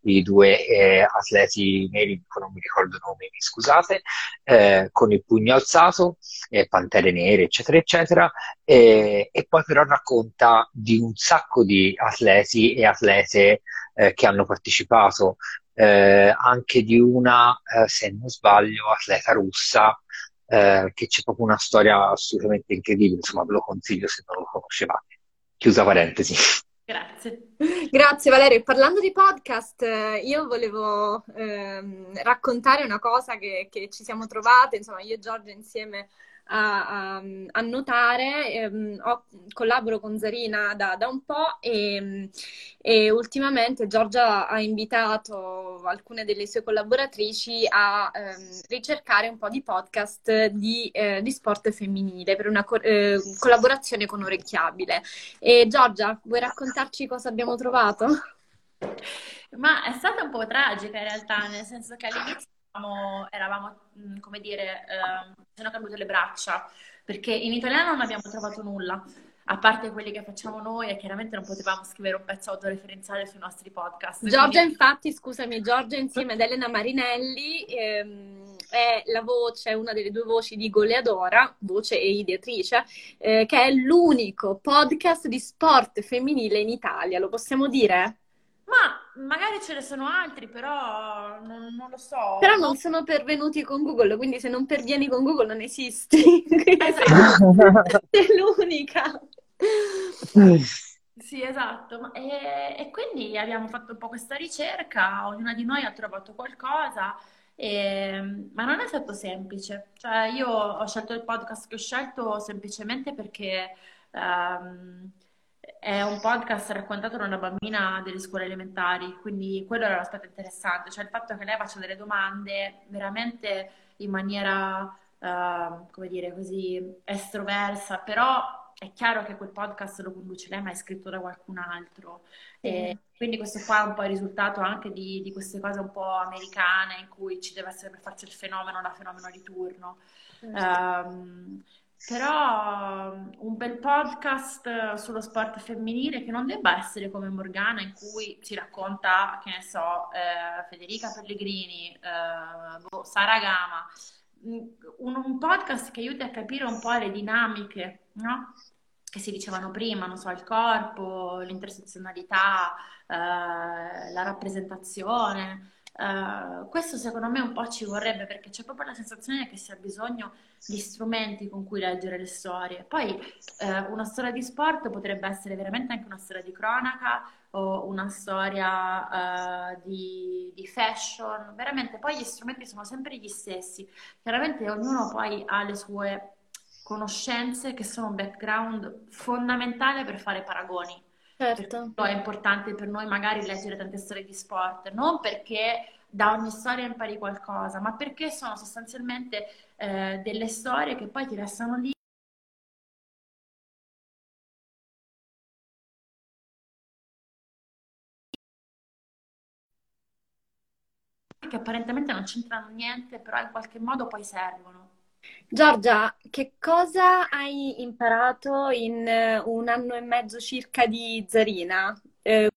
Speaker 1: i due eh, atleti neri, non mi ricordo i nomi, scusate, eh, con il pugno alzato, eh, pantere nere, eccetera, eccetera, e poi però racconta di un sacco di atleti e atlete eh, che hanno partecipato, eh, anche di una, eh, se non sbaglio, atleta russa eh, che c'è proprio una storia assolutamente incredibile, insomma ve lo consiglio se non lo conoscevate. Chiusa parentesi.
Speaker 3: Grazie.
Speaker 2: Grazie Valerio. Parlando di podcast, eh, io volevo ehm, raccontare una cosa che, che, ci siamo trovate, insomma io e Giorgia insieme a, a, a notare. Eh, ho, collaboro con Zarina da, da un po' e, e, ultimamente Giorgia ha invitato alcune delle sue collaboratrici a ehm, ricercare un po' di podcast di, eh, di sport femminile per una co- eh, collaborazione con Orecchiabile. E Giorgia, vuoi raccontarci cosa abbiamo trovato?
Speaker 3: Ma è stata un po' tragica in realtà, nel senso che all'inizio eravamo, eravamo mm, come dire, eh, sono cadute le braccia, perché in italiano non abbiamo trovato nulla, a parte quelli che facciamo noi e chiaramente non potevamo scrivere un pezzo autoreferenziale sui nostri podcast.
Speaker 2: Giorgia, quindi... infatti, scusami, Giorgia insieme ad Elena Marinelli ehm, è la voce, una delle due voci di Goleadora, voce e ideatrice, eh, che è l'unico podcast di sport femminile in Italia, lo possiamo dire?
Speaker 3: Ma magari ce ne sono altri, però non, non lo so.
Speaker 2: Però non sono pervenuti con Google, quindi se non pervieni con Google non esisti. [LAUGHS]
Speaker 3: Esatto. [LAUGHS]
Speaker 2: sei l'unica.
Speaker 3: Sì, esatto. E, e quindi abbiamo fatto un po' questa ricerca, ognuna di noi ha trovato qualcosa, e- ma non è stato semplice. Cioè, io ho scelto il podcast che ho scelto semplicemente perché ehm, è un podcast raccontato da una bambina delle scuole elementari, quindi quello era l'aspetto interessante, cioè il fatto che lei faccia delle domande veramente in maniera, eh, come dire, così estroversa, però è chiaro che quel podcast lo conduce lei, ma è scritto da qualcun altro. E quindi questo qua è un po' il risultato anche di, di queste cose un po' americane in cui ci deve essere per forza il fenomeno, la fenomeno di turno. Um, però un bel podcast sullo sport femminile che non debba essere come Morgana in cui si racconta, che ne so, eh, Federica Pellegrini, eh, boh, Sara Gama, un, un, podcast che aiuti a capire un po' le dinamiche, no? Che si dicevano prima, non so, il corpo, l'intersezionalità, eh, la rappresentazione. Uh, questo secondo me un po' ci vorrebbe perché c'è proprio la sensazione che si ha bisogno di strumenti con cui leggere le storie. Poi uh, una storia di sport potrebbe essere veramente anche una storia di cronaca o una storia uh, di, di, fashion, veramente poi gli strumenti sono sempre gli stessi. Chiaramente ognuno poi ha le sue conoscenze che sono un background fondamentale per fare paragoni. Certo. È importante per noi magari leggere tante storie di sport, non perché da ogni storia impari qualcosa, ma perché sono sostanzialmente eh, delle storie che poi ti restano lì. che apparentemente non c'entrano niente, però in qualche modo poi servono.
Speaker 2: Giorgia, che cosa hai imparato in eh, un anno e mezzo circa di Zarina? Eh,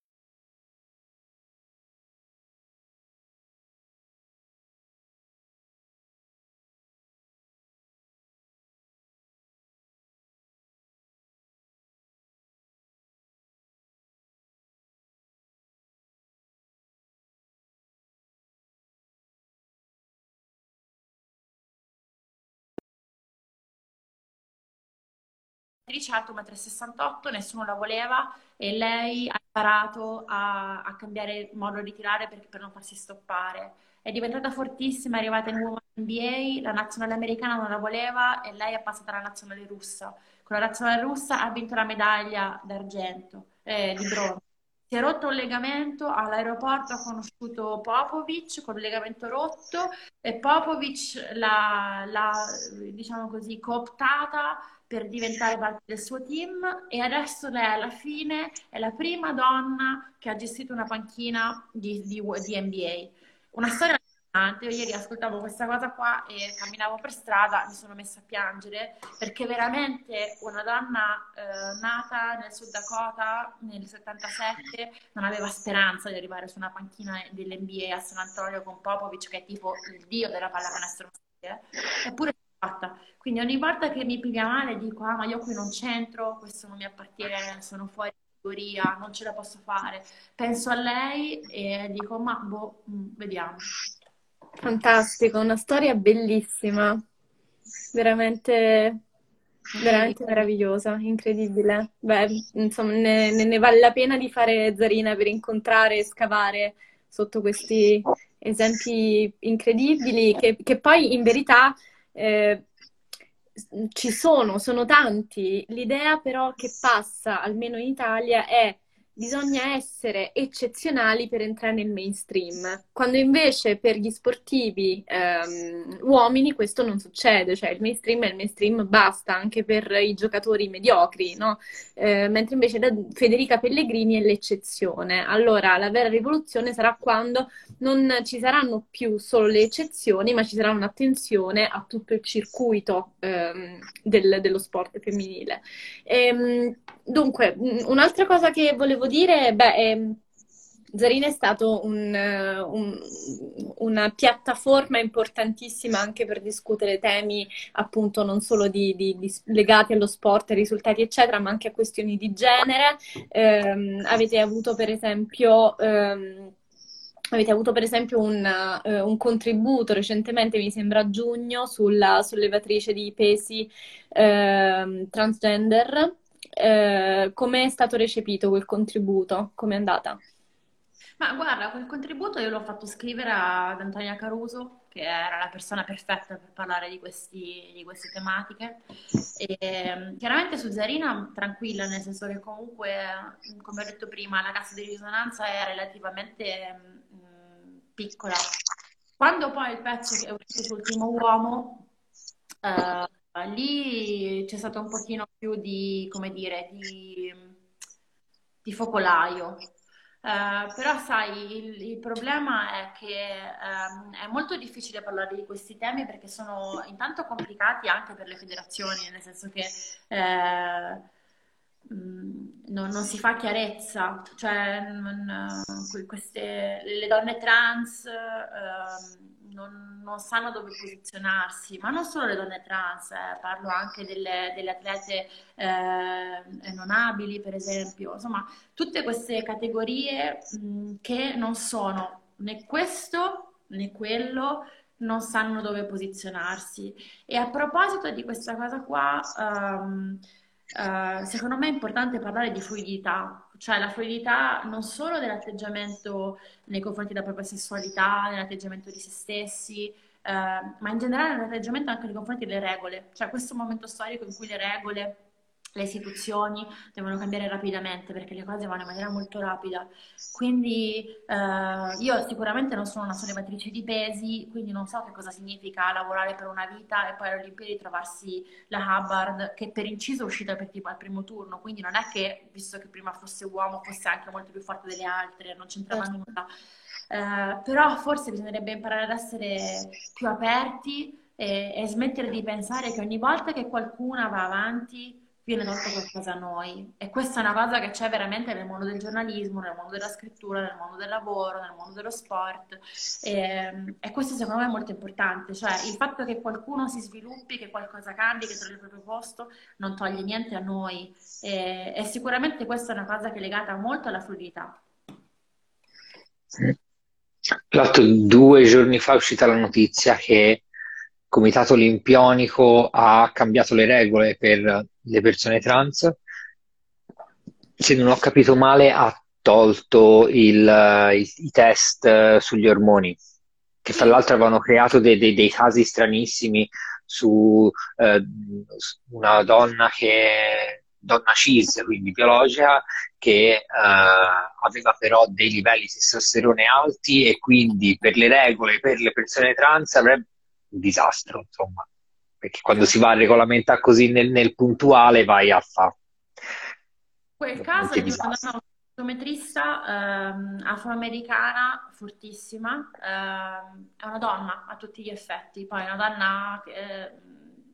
Speaker 3: alto 1,68 m, nessuno la voleva e lei ha imparato a, a cambiare modo di tirare per, per non farsi stoppare. È diventata fortissima, è arrivata in NBA, la nazionale americana non la voleva e lei è passata alla nazionale russa. Con la nazionale russa ha vinto la medaglia d'argento, eh, di bronzo. Si è rotto un legamento, all'aeroporto ha conosciuto Popovic con il legamento rotto e Popovic l'ha, l'ha diciamo così, cooptata per diventare parte del suo team e adesso lei alla fine è la prima donna che ha gestito una panchina di, di, di NBA. Una storia allucinante. Io ieri ascoltavo questa cosa qua e camminavo per strada, mi sono messa a piangere perché veramente una donna eh, nata nel Sud Dakota nel 77 non aveva speranza di arrivare su una panchina dell'NBA a San Antonio con Popovic che è tipo il dio della pallacanestro maschile. Eppure fatta. Quindi ogni volta che mi piglia male dico, ah ma io qui non c'entro, questo non mi appartiene, sono fuori categoria, non ce la posso fare. Penso a lei e dico, ma boh, mm, vediamo.
Speaker 2: Fantastico, una storia bellissima, veramente, veramente meravigliosa, incredibile. Beh, insomma, ne, ne vale la pena di fare Zarina per incontrare e scavare sotto questi esempi incredibili che, che poi in verità eh, ci sono, sono tanti. L'idea però che passa, almeno in Italia, è bisogna essere eccezionali per entrare nel mainstream, quando invece per gli sportivi ehm, uomini questo non succede, cioè il mainstream è il mainstream, basta anche per i giocatori mediocri, no? eh, mentre invece da Federica Pellegrini è l'eccezione. Allora la vera rivoluzione sarà quando non ci saranno più solo le eccezioni, ma ci sarà un'attenzione a tutto il circuito ehm, del, dello sport femminile. E, ehm, dunque, un'altra cosa che volevo dire, beh, eh, Zarina è stato un, un, una piattaforma importantissima anche per discutere temi appunto non solo di, di, di, legati allo sport, risultati eccetera, ma anche a questioni di genere. Eh, avete avuto per esempio... Ehm, Avete avuto per esempio un, uh, un, contributo recentemente, mi sembra a giugno, sulla sollevatrice di pesi uh, transgender eh, come è stato recepito quel contributo? Come è andata?
Speaker 3: Ma guarda, quel contributo io l'ho fatto scrivere ad Antonia Caruso, che era la persona perfetta per parlare di, questi, di queste tematiche. E, mm, chiaramente su Zarina tranquilla, nel senso che comunque, come ho detto prima, la cassa di risonanza è relativamente mh, piccola. Quando poi il pezzo è uscito sull'ultimo uomo, eh, lì c'è stato un pochino più di, come dire, di, di focolaio. Uh, però sai, il, il, problema è che um, è molto difficile parlare di questi temi perché sono intanto complicati anche per le federazioni, nel senso che eh, non, non, si fa chiarezza, cioè non, queste, le donne trans eh, non, non, sanno dove posizionarsi, ma non solo le donne trans, eh, parlo anche delle, delle atlete eh, non abili, per esempio, insomma, tutte queste categorie mh, che non sono né questo né quello, non sanno dove posizionarsi. E a proposito di questa cosa qua, um, uh, secondo me è importante parlare di fluidità, cioè la fluidità non solo dell'atteggiamento nei confronti della propria sessualità, nell'atteggiamento di se stessi, uh, ma in generale nell'atteggiamento anche nei confronti delle regole, cioè questo momento storico in cui le regole le istituzioni devono cambiare rapidamente perché le cose vanno in maniera molto rapida. Quindi eh, io sicuramente non sono una sollevatrice di pesi, quindi non so che cosa significa lavorare per una vita e poi alle Olimpiadi trovarsi la Hubbard che per inciso è uscita per tipo al primo turno, quindi non è che visto che prima fosse uomo fosse anche molto più forte delle altre, non c'entrava certo. nulla. Eh, però forse bisognerebbe imparare ad essere più aperti e, e smettere di pensare che ogni volta che qualcuna va avanti viene tolto qualcosa a noi. E questa è una cosa che c'è veramente nel mondo del giornalismo, nel mondo della scrittura, nel mondo del lavoro, nel mondo dello sport. E, e questo secondo me è molto importante. Cioè il fatto che qualcuno si sviluppi, che qualcosa cambi, che trovi il proprio posto, non toglie niente a noi. E, e sicuramente questa è una cosa che è legata molto alla fluidità.
Speaker 1: L'altro due giorni fa è uscita la notizia che Comitato Olimpionico ha cambiato le regole per le persone trans, se non ho capito male, ha tolto il, i, i, test sugli ormoni, che fra l'altro avevano creato dei, dei, dei casi stranissimi su eh, una donna che donna cis, quindi biologica, che eh, aveva però dei livelli di testosterone alti e quindi per le regole, per le persone trans avrebbe un disastro, insomma perché quando si va a regolamentare così nel, nel puntuale vai a fare.
Speaker 3: Quel caso è di una donna optometrista ehm, afroamericana fortissima, ehm, è una donna a tutti gli effetti, poi è una donna che,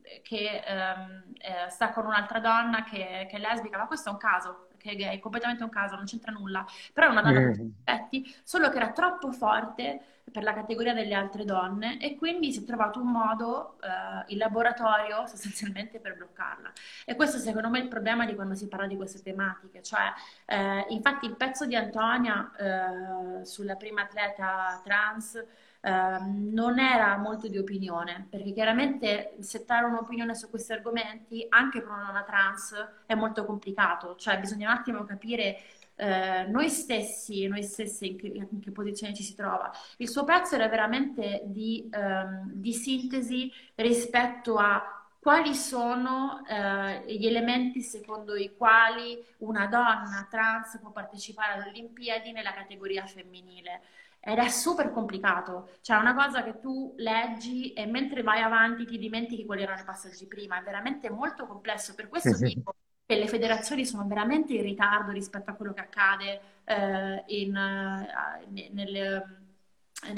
Speaker 3: eh, che ehm, eh, sta con un'altra donna che, che, è lesbica, ma questo è un caso, che è gay, completamente un caso, non c'entra nulla, però è una donna mm. a tutti gli effetti, solo che era troppo forte per la categoria delle altre donne e quindi si è trovato un modo eh, in laboratorio [LAUGHS] sostanzialmente per bloccarla. E questo secondo me è il problema di quando si parla di queste tematiche, cioè eh, infatti il pezzo di Antonia eh, sulla prima atleta trans Uh, non era molto di opinione, perché chiaramente settare un'opinione su questi argomenti, anche per una donna trans, è molto complicato, cioè bisogna un attimo capire eh, noi stessi, noi stessi in che, in che, posizione ci si trova. Il suo pezzo era veramente di, ehm, di sintesi rispetto a quali sono eh, gli elementi secondo i quali una donna trans può partecipare alle Olimpiadi nella categoria femminile. Ed è super complicato, cioè è una cosa che tu leggi e mentre vai avanti ti dimentichi quali erano i passaggi prima, è veramente molto complesso, per questo dico che le federazioni sono veramente in ritardo rispetto a quello che accade eh, in, uh, nelle,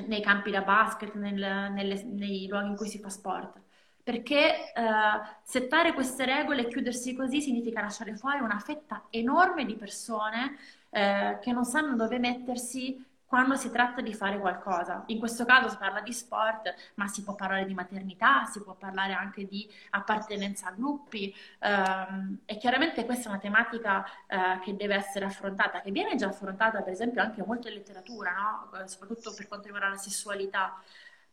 Speaker 3: nei campi da basket, nel, nelle, nei luoghi in cui si fa sport. Perché uh, settare queste regole e chiudersi così significa lasciare fuori una fetta enorme di persone uh, che non sanno dove mettersi quando si tratta di fare qualcosa. In questo caso si parla di sport, ma si può parlare di maternità, si può parlare anche di appartenenza a gruppi um, e chiaramente questa è una tematica uh, che deve essere affrontata, che viene già affrontata per esempio anche molto in letteratura, no? soprattutto per quanto riguarda la sessualità.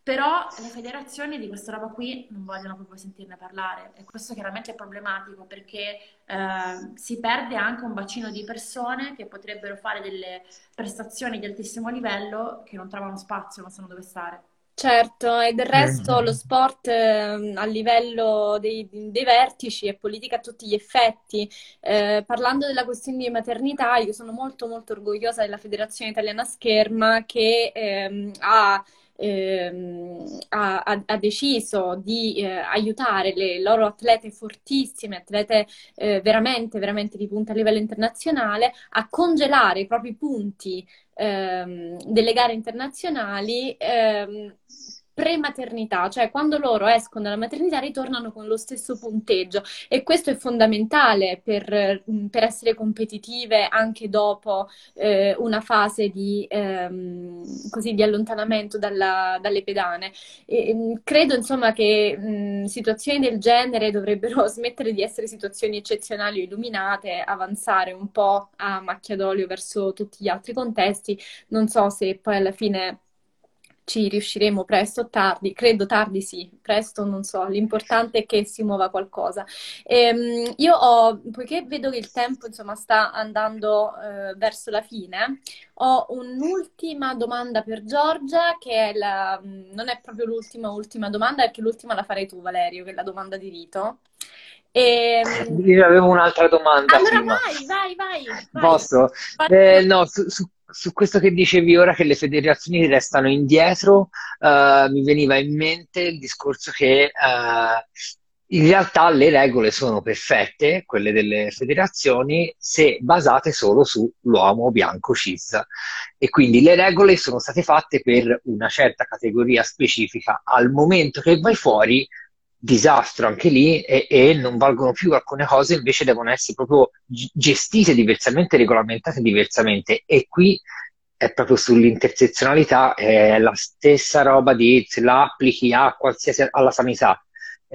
Speaker 3: Però le federazioni di questa roba qui non vogliono proprio sentirne parlare e questo chiaramente è problematico perché eh, si perde anche un bacino di persone che potrebbero fare delle prestazioni di altissimo livello che non trovano spazio, non sanno dove stare.
Speaker 2: Certo, e del resto lo sport eh, a livello dei, dei, vertici è politica a tutti gli effetti. Eh, parlando della questione di maternità, io sono molto molto orgogliosa della Federazione Italiana Scherma che ehm, ha ehm, ha, ha, deciso di eh, aiutare le loro atlete fortissime, atlete eh, veramente, veramente di punta a livello internazionale, a congelare i propri punti ehm, delle gare internazionali ehm, prematernità, cioè quando loro escono dalla maternità ritornano con lo stesso punteggio e questo è fondamentale per, mm, per essere competitive anche dopo eh, una fase di, ehm, così, di allontanamento dalla, dalle pedane. E, mm, credo insomma che mh, mm, situazioni del genere dovrebbero [LAUGHS] smettere di essere situazioni eccezionali o illuminate, avanzare un po' a macchia d'olio verso tutti gli altri contesti. Non so se poi alla fine ci riusciremo presto o tardi, credo tardi sì, presto non so, l'importante è che si muova qualcosa. Ehm, io ho, poiché vedo che il tempo insomma sta andando eh, verso la fine, ho un'ultima domanda per Giorgia che è la, non è proprio l'ultima ultima domanda, perché l'ultima la farei tu Valerio, che è la domanda di rito.
Speaker 1: E... Ehm, io avevo un'altra domanda.
Speaker 2: Allora prima. vai, vai, vai. vai.
Speaker 1: Posso? Eh, no, su, su, su, questo che dicevi ora che le federazioni restano indietro, uh, mi veniva in mente il discorso che uh, in realtà le regole sono perfette, quelle delle federazioni, se basate solo sull'uomo bianco cis. E quindi le regole sono state fatte per una certa categoria specifica. Al momento che vai fuori disastro anche lì e, e, non valgono più alcune cose, invece devono essere proprio gestite diversamente, regolamentate diversamente. E qui è proprio sull'intersezionalità, è la stessa roba di se la applichi a qualsiasi, alla sanità.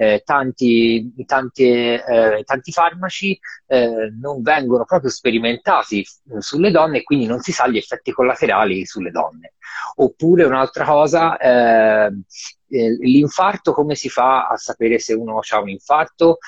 Speaker 1: Eh, tanti, tanti, eh, tanti, farmaci eh, non vengono proprio sperimentati sulle donne e quindi non si sa gli effetti collaterali sulle donne. Oppure un'altra cosa, eh, eh, l'infarto, come si fa a sapere se uno ha un infarto?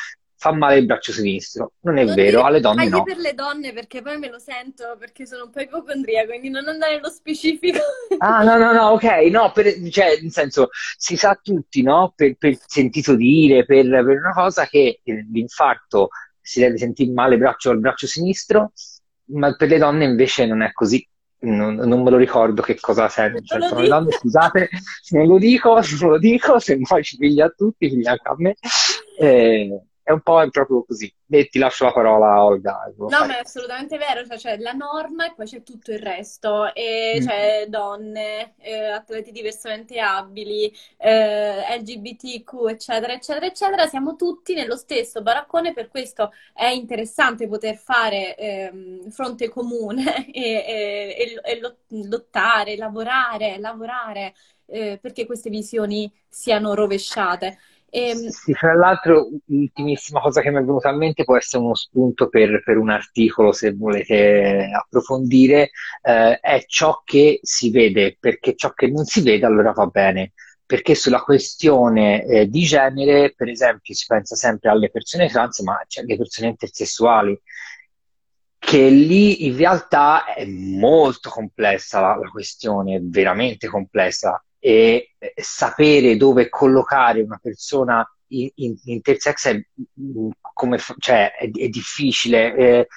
Speaker 1: Fa male il braccio sinistro. Non è non vero, alle donne no.
Speaker 2: per le donne perché poi me lo sento perché sono un po' ipocondria, quindi non andare nello specifico.
Speaker 1: Ah, no, no, no, ok, no, per, cioè, nel senso, si sa tutti, no, per, per sentito dire, per, per una cosa che l'infarto si deve sentire male il braccio al braccio sinistro, ma per le donne invece non è così non, non, me lo ricordo che cosa serve. Cioè, sono donne, scusate, non lo dico, non lo dico, se poi ci piglia a tutti, piglia anche a me. Eh, è un po' proprio così. E ti lascio la parola a Olga.
Speaker 2: No, fare. ma è assolutamente vero, cioè, c'è la norma e poi c'è tutto il resto, e mm. c'è donne, eh, atleti diversamente abili, eh, LGBTQ, eccetera, eccetera, eccetera, siamo tutti nello stesso baraccone, per questo è interessante poter fare eh, fronte comune [LAUGHS] e, e, e, lottare, lavorare, lavorare eh, perché queste visioni siano rovesciate.
Speaker 1: E... Ehm, sì, fra l'altro, l'ultimissima cosa che mi è venuta in mente può essere uno spunto per, per un articolo se volete approfondire, eh, è ciò che si vede, perché ciò che non si vede allora va bene. Perché sulla questione eh, di genere, per esempio, si pensa sempre alle persone trans, ma c'è anche persone intersessuali, che lì in realtà è molto complessa la, la questione, veramente complessa e sapere dove collocare una persona in, in, intersex è, come, cioè, è, è difficile.
Speaker 3: Eh.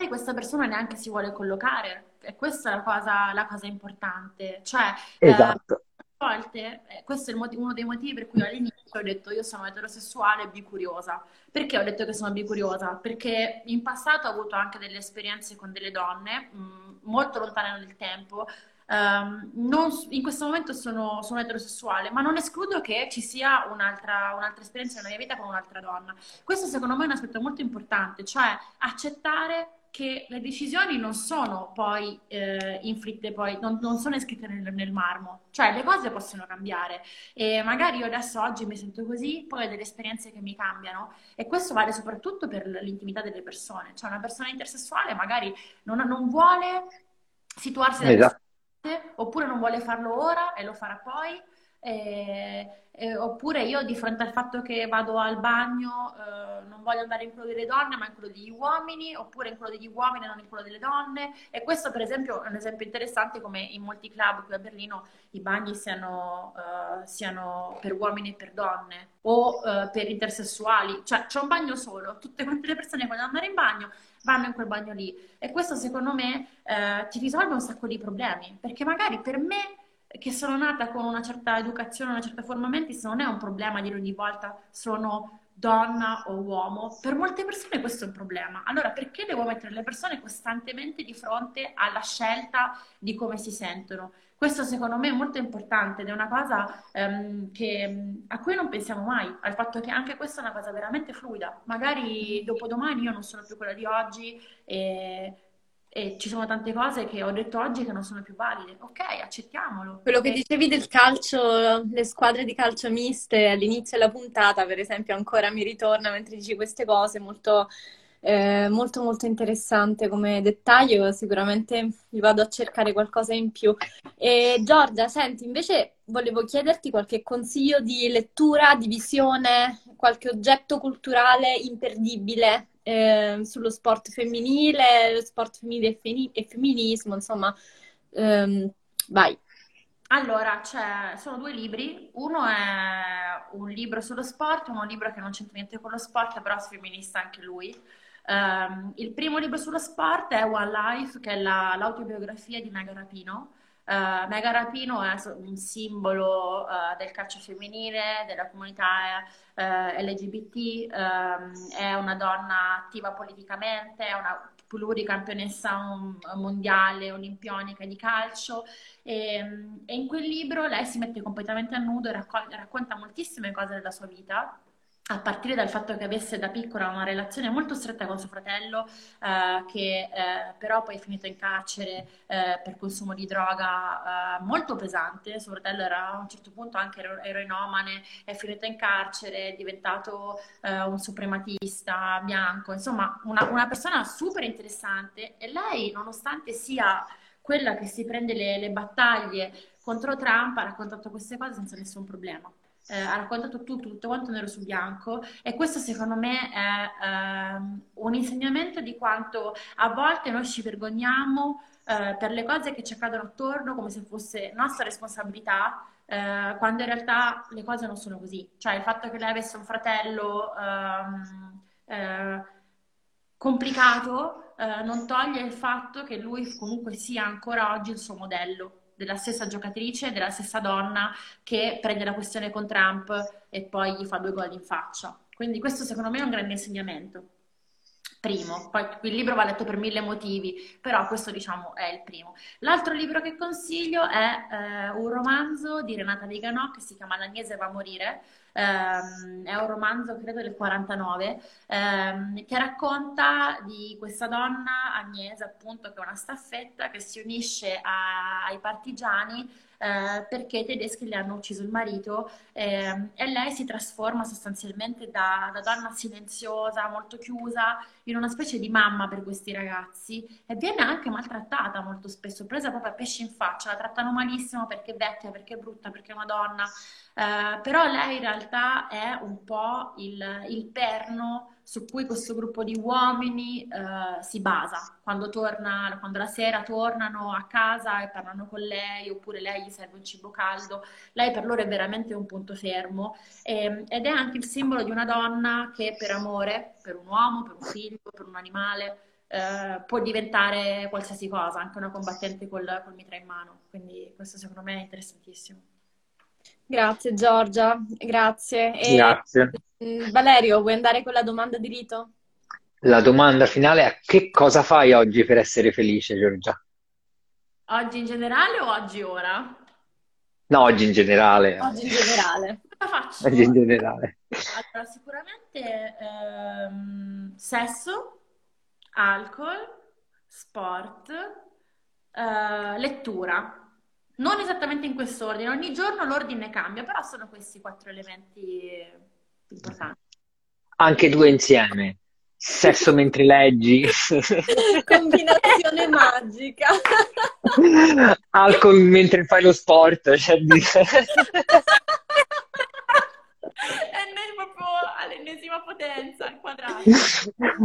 Speaker 3: E questa persona neanche si vuole collocare, e questa è la cosa, la cosa importante. Cioè,
Speaker 1: eh, esatto.
Speaker 3: Eh, volte, eh, questo è motivo, uno dei motivi per cui all'inizio ho detto io sono eterosessuale e bicuriosa. Perché ho detto che sono bicuriosa? Perché in passato ho avuto anche delle esperienze con delle donne, mh, mm, molto lontane nel tempo, Um, non, in questo momento sono, sono, eterosessuale, ma non escludo che ci sia un'altra, un'altra, esperienza nella mia vita con un'altra donna. Questo secondo me è un aspetto molto importante, cioè accettare che le decisioni non sono poi eh, inflitte, poi, non, non sono scritte nel, nel, marmo, cioè le cose possono cambiare. E magari io adesso oggi mi sento così, poi ho delle esperienze che mi cambiano. E questo vale soprattutto per l'intimità delle persone, cioè una persona intersessuale magari non, non vuole situarsi da esatto oppure non vuole farlo ora e lo farà poi. E, e, oppure io di fronte al fatto che vado al bagno eh, non voglio andare in quello delle donne ma in quello degli uomini, oppure in quello degli uomini e non in quello delle donne. E questo per esempio è un esempio interessante come in molti club qui a Berlino i bagni siano, uh, siano per uomini e per donne o uh, per intersessuali, cioè c'è un bagno solo, tutte quante le persone vogliono andare in bagno vanno in quel bagno lì e questo secondo me uh, ti risolve un sacco di problemi, perché magari per me che sono nata con una certa educazione, una certa forma mentis, non è un problema dire ogni volta sono donna o uomo, per molte persone questo è un problema. Allora perché devo mettere le persone costantemente di fronte alla scelta di come si sentono? Questo secondo me è molto importante ed è una cosa um, che, a cui non pensiamo mai, al fatto che anche questa è una cosa veramente fluida. Magari dopodomani io non sono più quella di oggi e e ci sono tante cose che ho detto oggi che non sono più valide. Ok, accettiamolo.
Speaker 2: Quello che dicevi del calcio, le squadre di calcio miste all'inizio della puntata, per esempio, ancora mi ritorna mentre dici queste cose, molto, eh, molto, molto interessante come dettaglio. Sicuramente vi vado a cercare qualcosa in più. E Giorgia, senti, invece volevo chiederti qualche consiglio di lettura, di visione, qualche oggetto culturale imperdibile eh, sullo sport femminile, sport femminile e, femminismo, insomma, ehm, vai.
Speaker 3: Allora, sono due libri, uno è un libro sullo sport, uno libro che non c'entra niente con lo sport, però è femminista anche lui. Um, il primo libro sullo sport è One Life, che è la, l'autobiografia di Megan Rapino, Uh, Mega Rapino è un simbolo uh, del calcio femminile, della comunità uh, eh, LGBT, um, ehm, è una donna attiva politicamente, è una pluricampionessa mondiale olimpionica di calcio. E, e, in quel libro lei si mette completamente a nudo e raccoglie, racconta moltissime cose della sua vita a partire dal fatto che avesse da piccola una relazione molto stretta con suo fratello, eh, che eh, però poi è finito in carcere eh, per consumo di droga eh, molto pesante. Suo fratello era a un certo punto anche ero- eroinomane, è finito in carcere, è diventato eh, un suprematista bianco, insomma una, una, persona super interessante. E lei, nonostante sia quella che si prende le, le battaglie contro Trump, ha raccontato queste cose senza nessun problema eh, ha raccontato tutto, tutto quanto nero su bianco e questo secondo me è ehm, un insegnamento di quanto a volte noi ci vergogniamo eh, per le cose che ci accadono attorno come se fosse nostra responsabilità, eh, quando in realtà le cose non sono così. Cioè il fatto che lei avesse un fratello ehm, eh, complicato eh, non toglie il fatto che lui comunque sia ancora oggi il suo modello della stessa giocatrice, della stessa donna che prende la questione con Trump e poi gli fa due gol in faccia. Quindi questo secondo me è un grande insegnamento. Primo, poi il libro va letto per mille motivi, però questo diciamo è il primo. L'altro libro che consiglio è eh, un romanzo di Renata Viganò che si chiama L'Agnese va a morire, ehm, è un romanzo credo del 49 ehm, che racconta di questa donna Agnese appunto che è una staffetta che si unisce a, ai partigiani eh, perché i tedeschi le hanno ucciso il marito eh, e lei si trasforma sostanzialmente da, da, donna silenziosa, molto chiusa, in una specie di mamma per questi ragazzi e viene anche maltrattata molto spesso, presa proprio a pesci in faccia, la trattano malissimo perché è vecchia, perché è brutta, perché è una donna, eh, però lei in realtà è un po' il, il perno su cui questo gruppo di uomini eh, si basa. Quando, torna, quando la sera tornano a casa e parlano con lei, oppure lei gli serve un cibo caldo, lei per loro è veramente un punto fermo e, ehm, ed è anche il simbolo di una donna che per amore, per un uomo, per un figlio, per un animale, eh, può diventare qualsiasi cosa, anche una combattente col, col mitra in mano. Quindi questo secondo me è interessantissimo.
Speaker 2: Grazie Giorgia, grazie.
Speaker 1: E, grazie.
Speaker 2: Mm, Valerio, vuoi andare con la domanda di rito?
Speaker 1: La domanda finale è che cosa fai oggi per essere felice, Giorgia?
Speaker 3: Oggi in generale o oggi ora?
Speaker 1: No, oggi in generale.
Speaker 2: Oggi in generale. [LAUGHS]
Speaker 3: Cosa faccio?
Speaker 1: Oggi in generale.
Speaker 3: Allora, sicuramente ehm, sesso, alcol, sport, eh, lettura. Non esattamente in quest'ordine, ogni giorno l'ordine cambia, però sono questi quattro elementi importanti.
Speaker 1: Anche due insieme. sesso mentre leggi, [LAUGHS]
Speaker 2: Combinazione magica. [LAUGHS]
Speaker 1: alcol mentre fai lo sport, cioè di- [LAUGHS]
Speaker 3: È proprio all'ennesima potenza, al quadrato.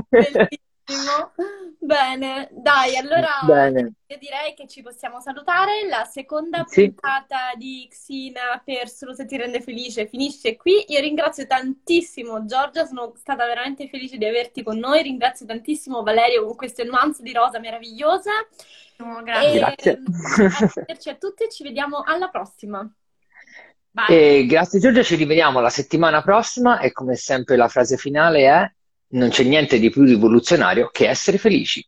Speaker 2: Bellissimo. [LAUGHS] Bene, dai, allora
Speaker 1: Bene.
Speaker 2: io direi che ci possiamo salutare. La seconda
Speaker 1: Sì.
Speaker 2: puntata di Xina per Solo se ti rende felice finisce qui. Io ringrazio tantissimo Giorgia, sono stata veramente felice di averti con noi. Ringrazio tantissimo Valerio con queste nuance di rosa meravigliosa.
Speaker 3: Oh, grazie.
Speaker 2: E
Speaker 1: Grazie.
Speaker 2: arrivederci a tutti, ci vediamo alla prossima.
Speaker 1: E grazie Giorgia, ci rivediamo la settimana prossima e come sempre la frase finale è non c'è niente di più rivoluzionario che essere felici.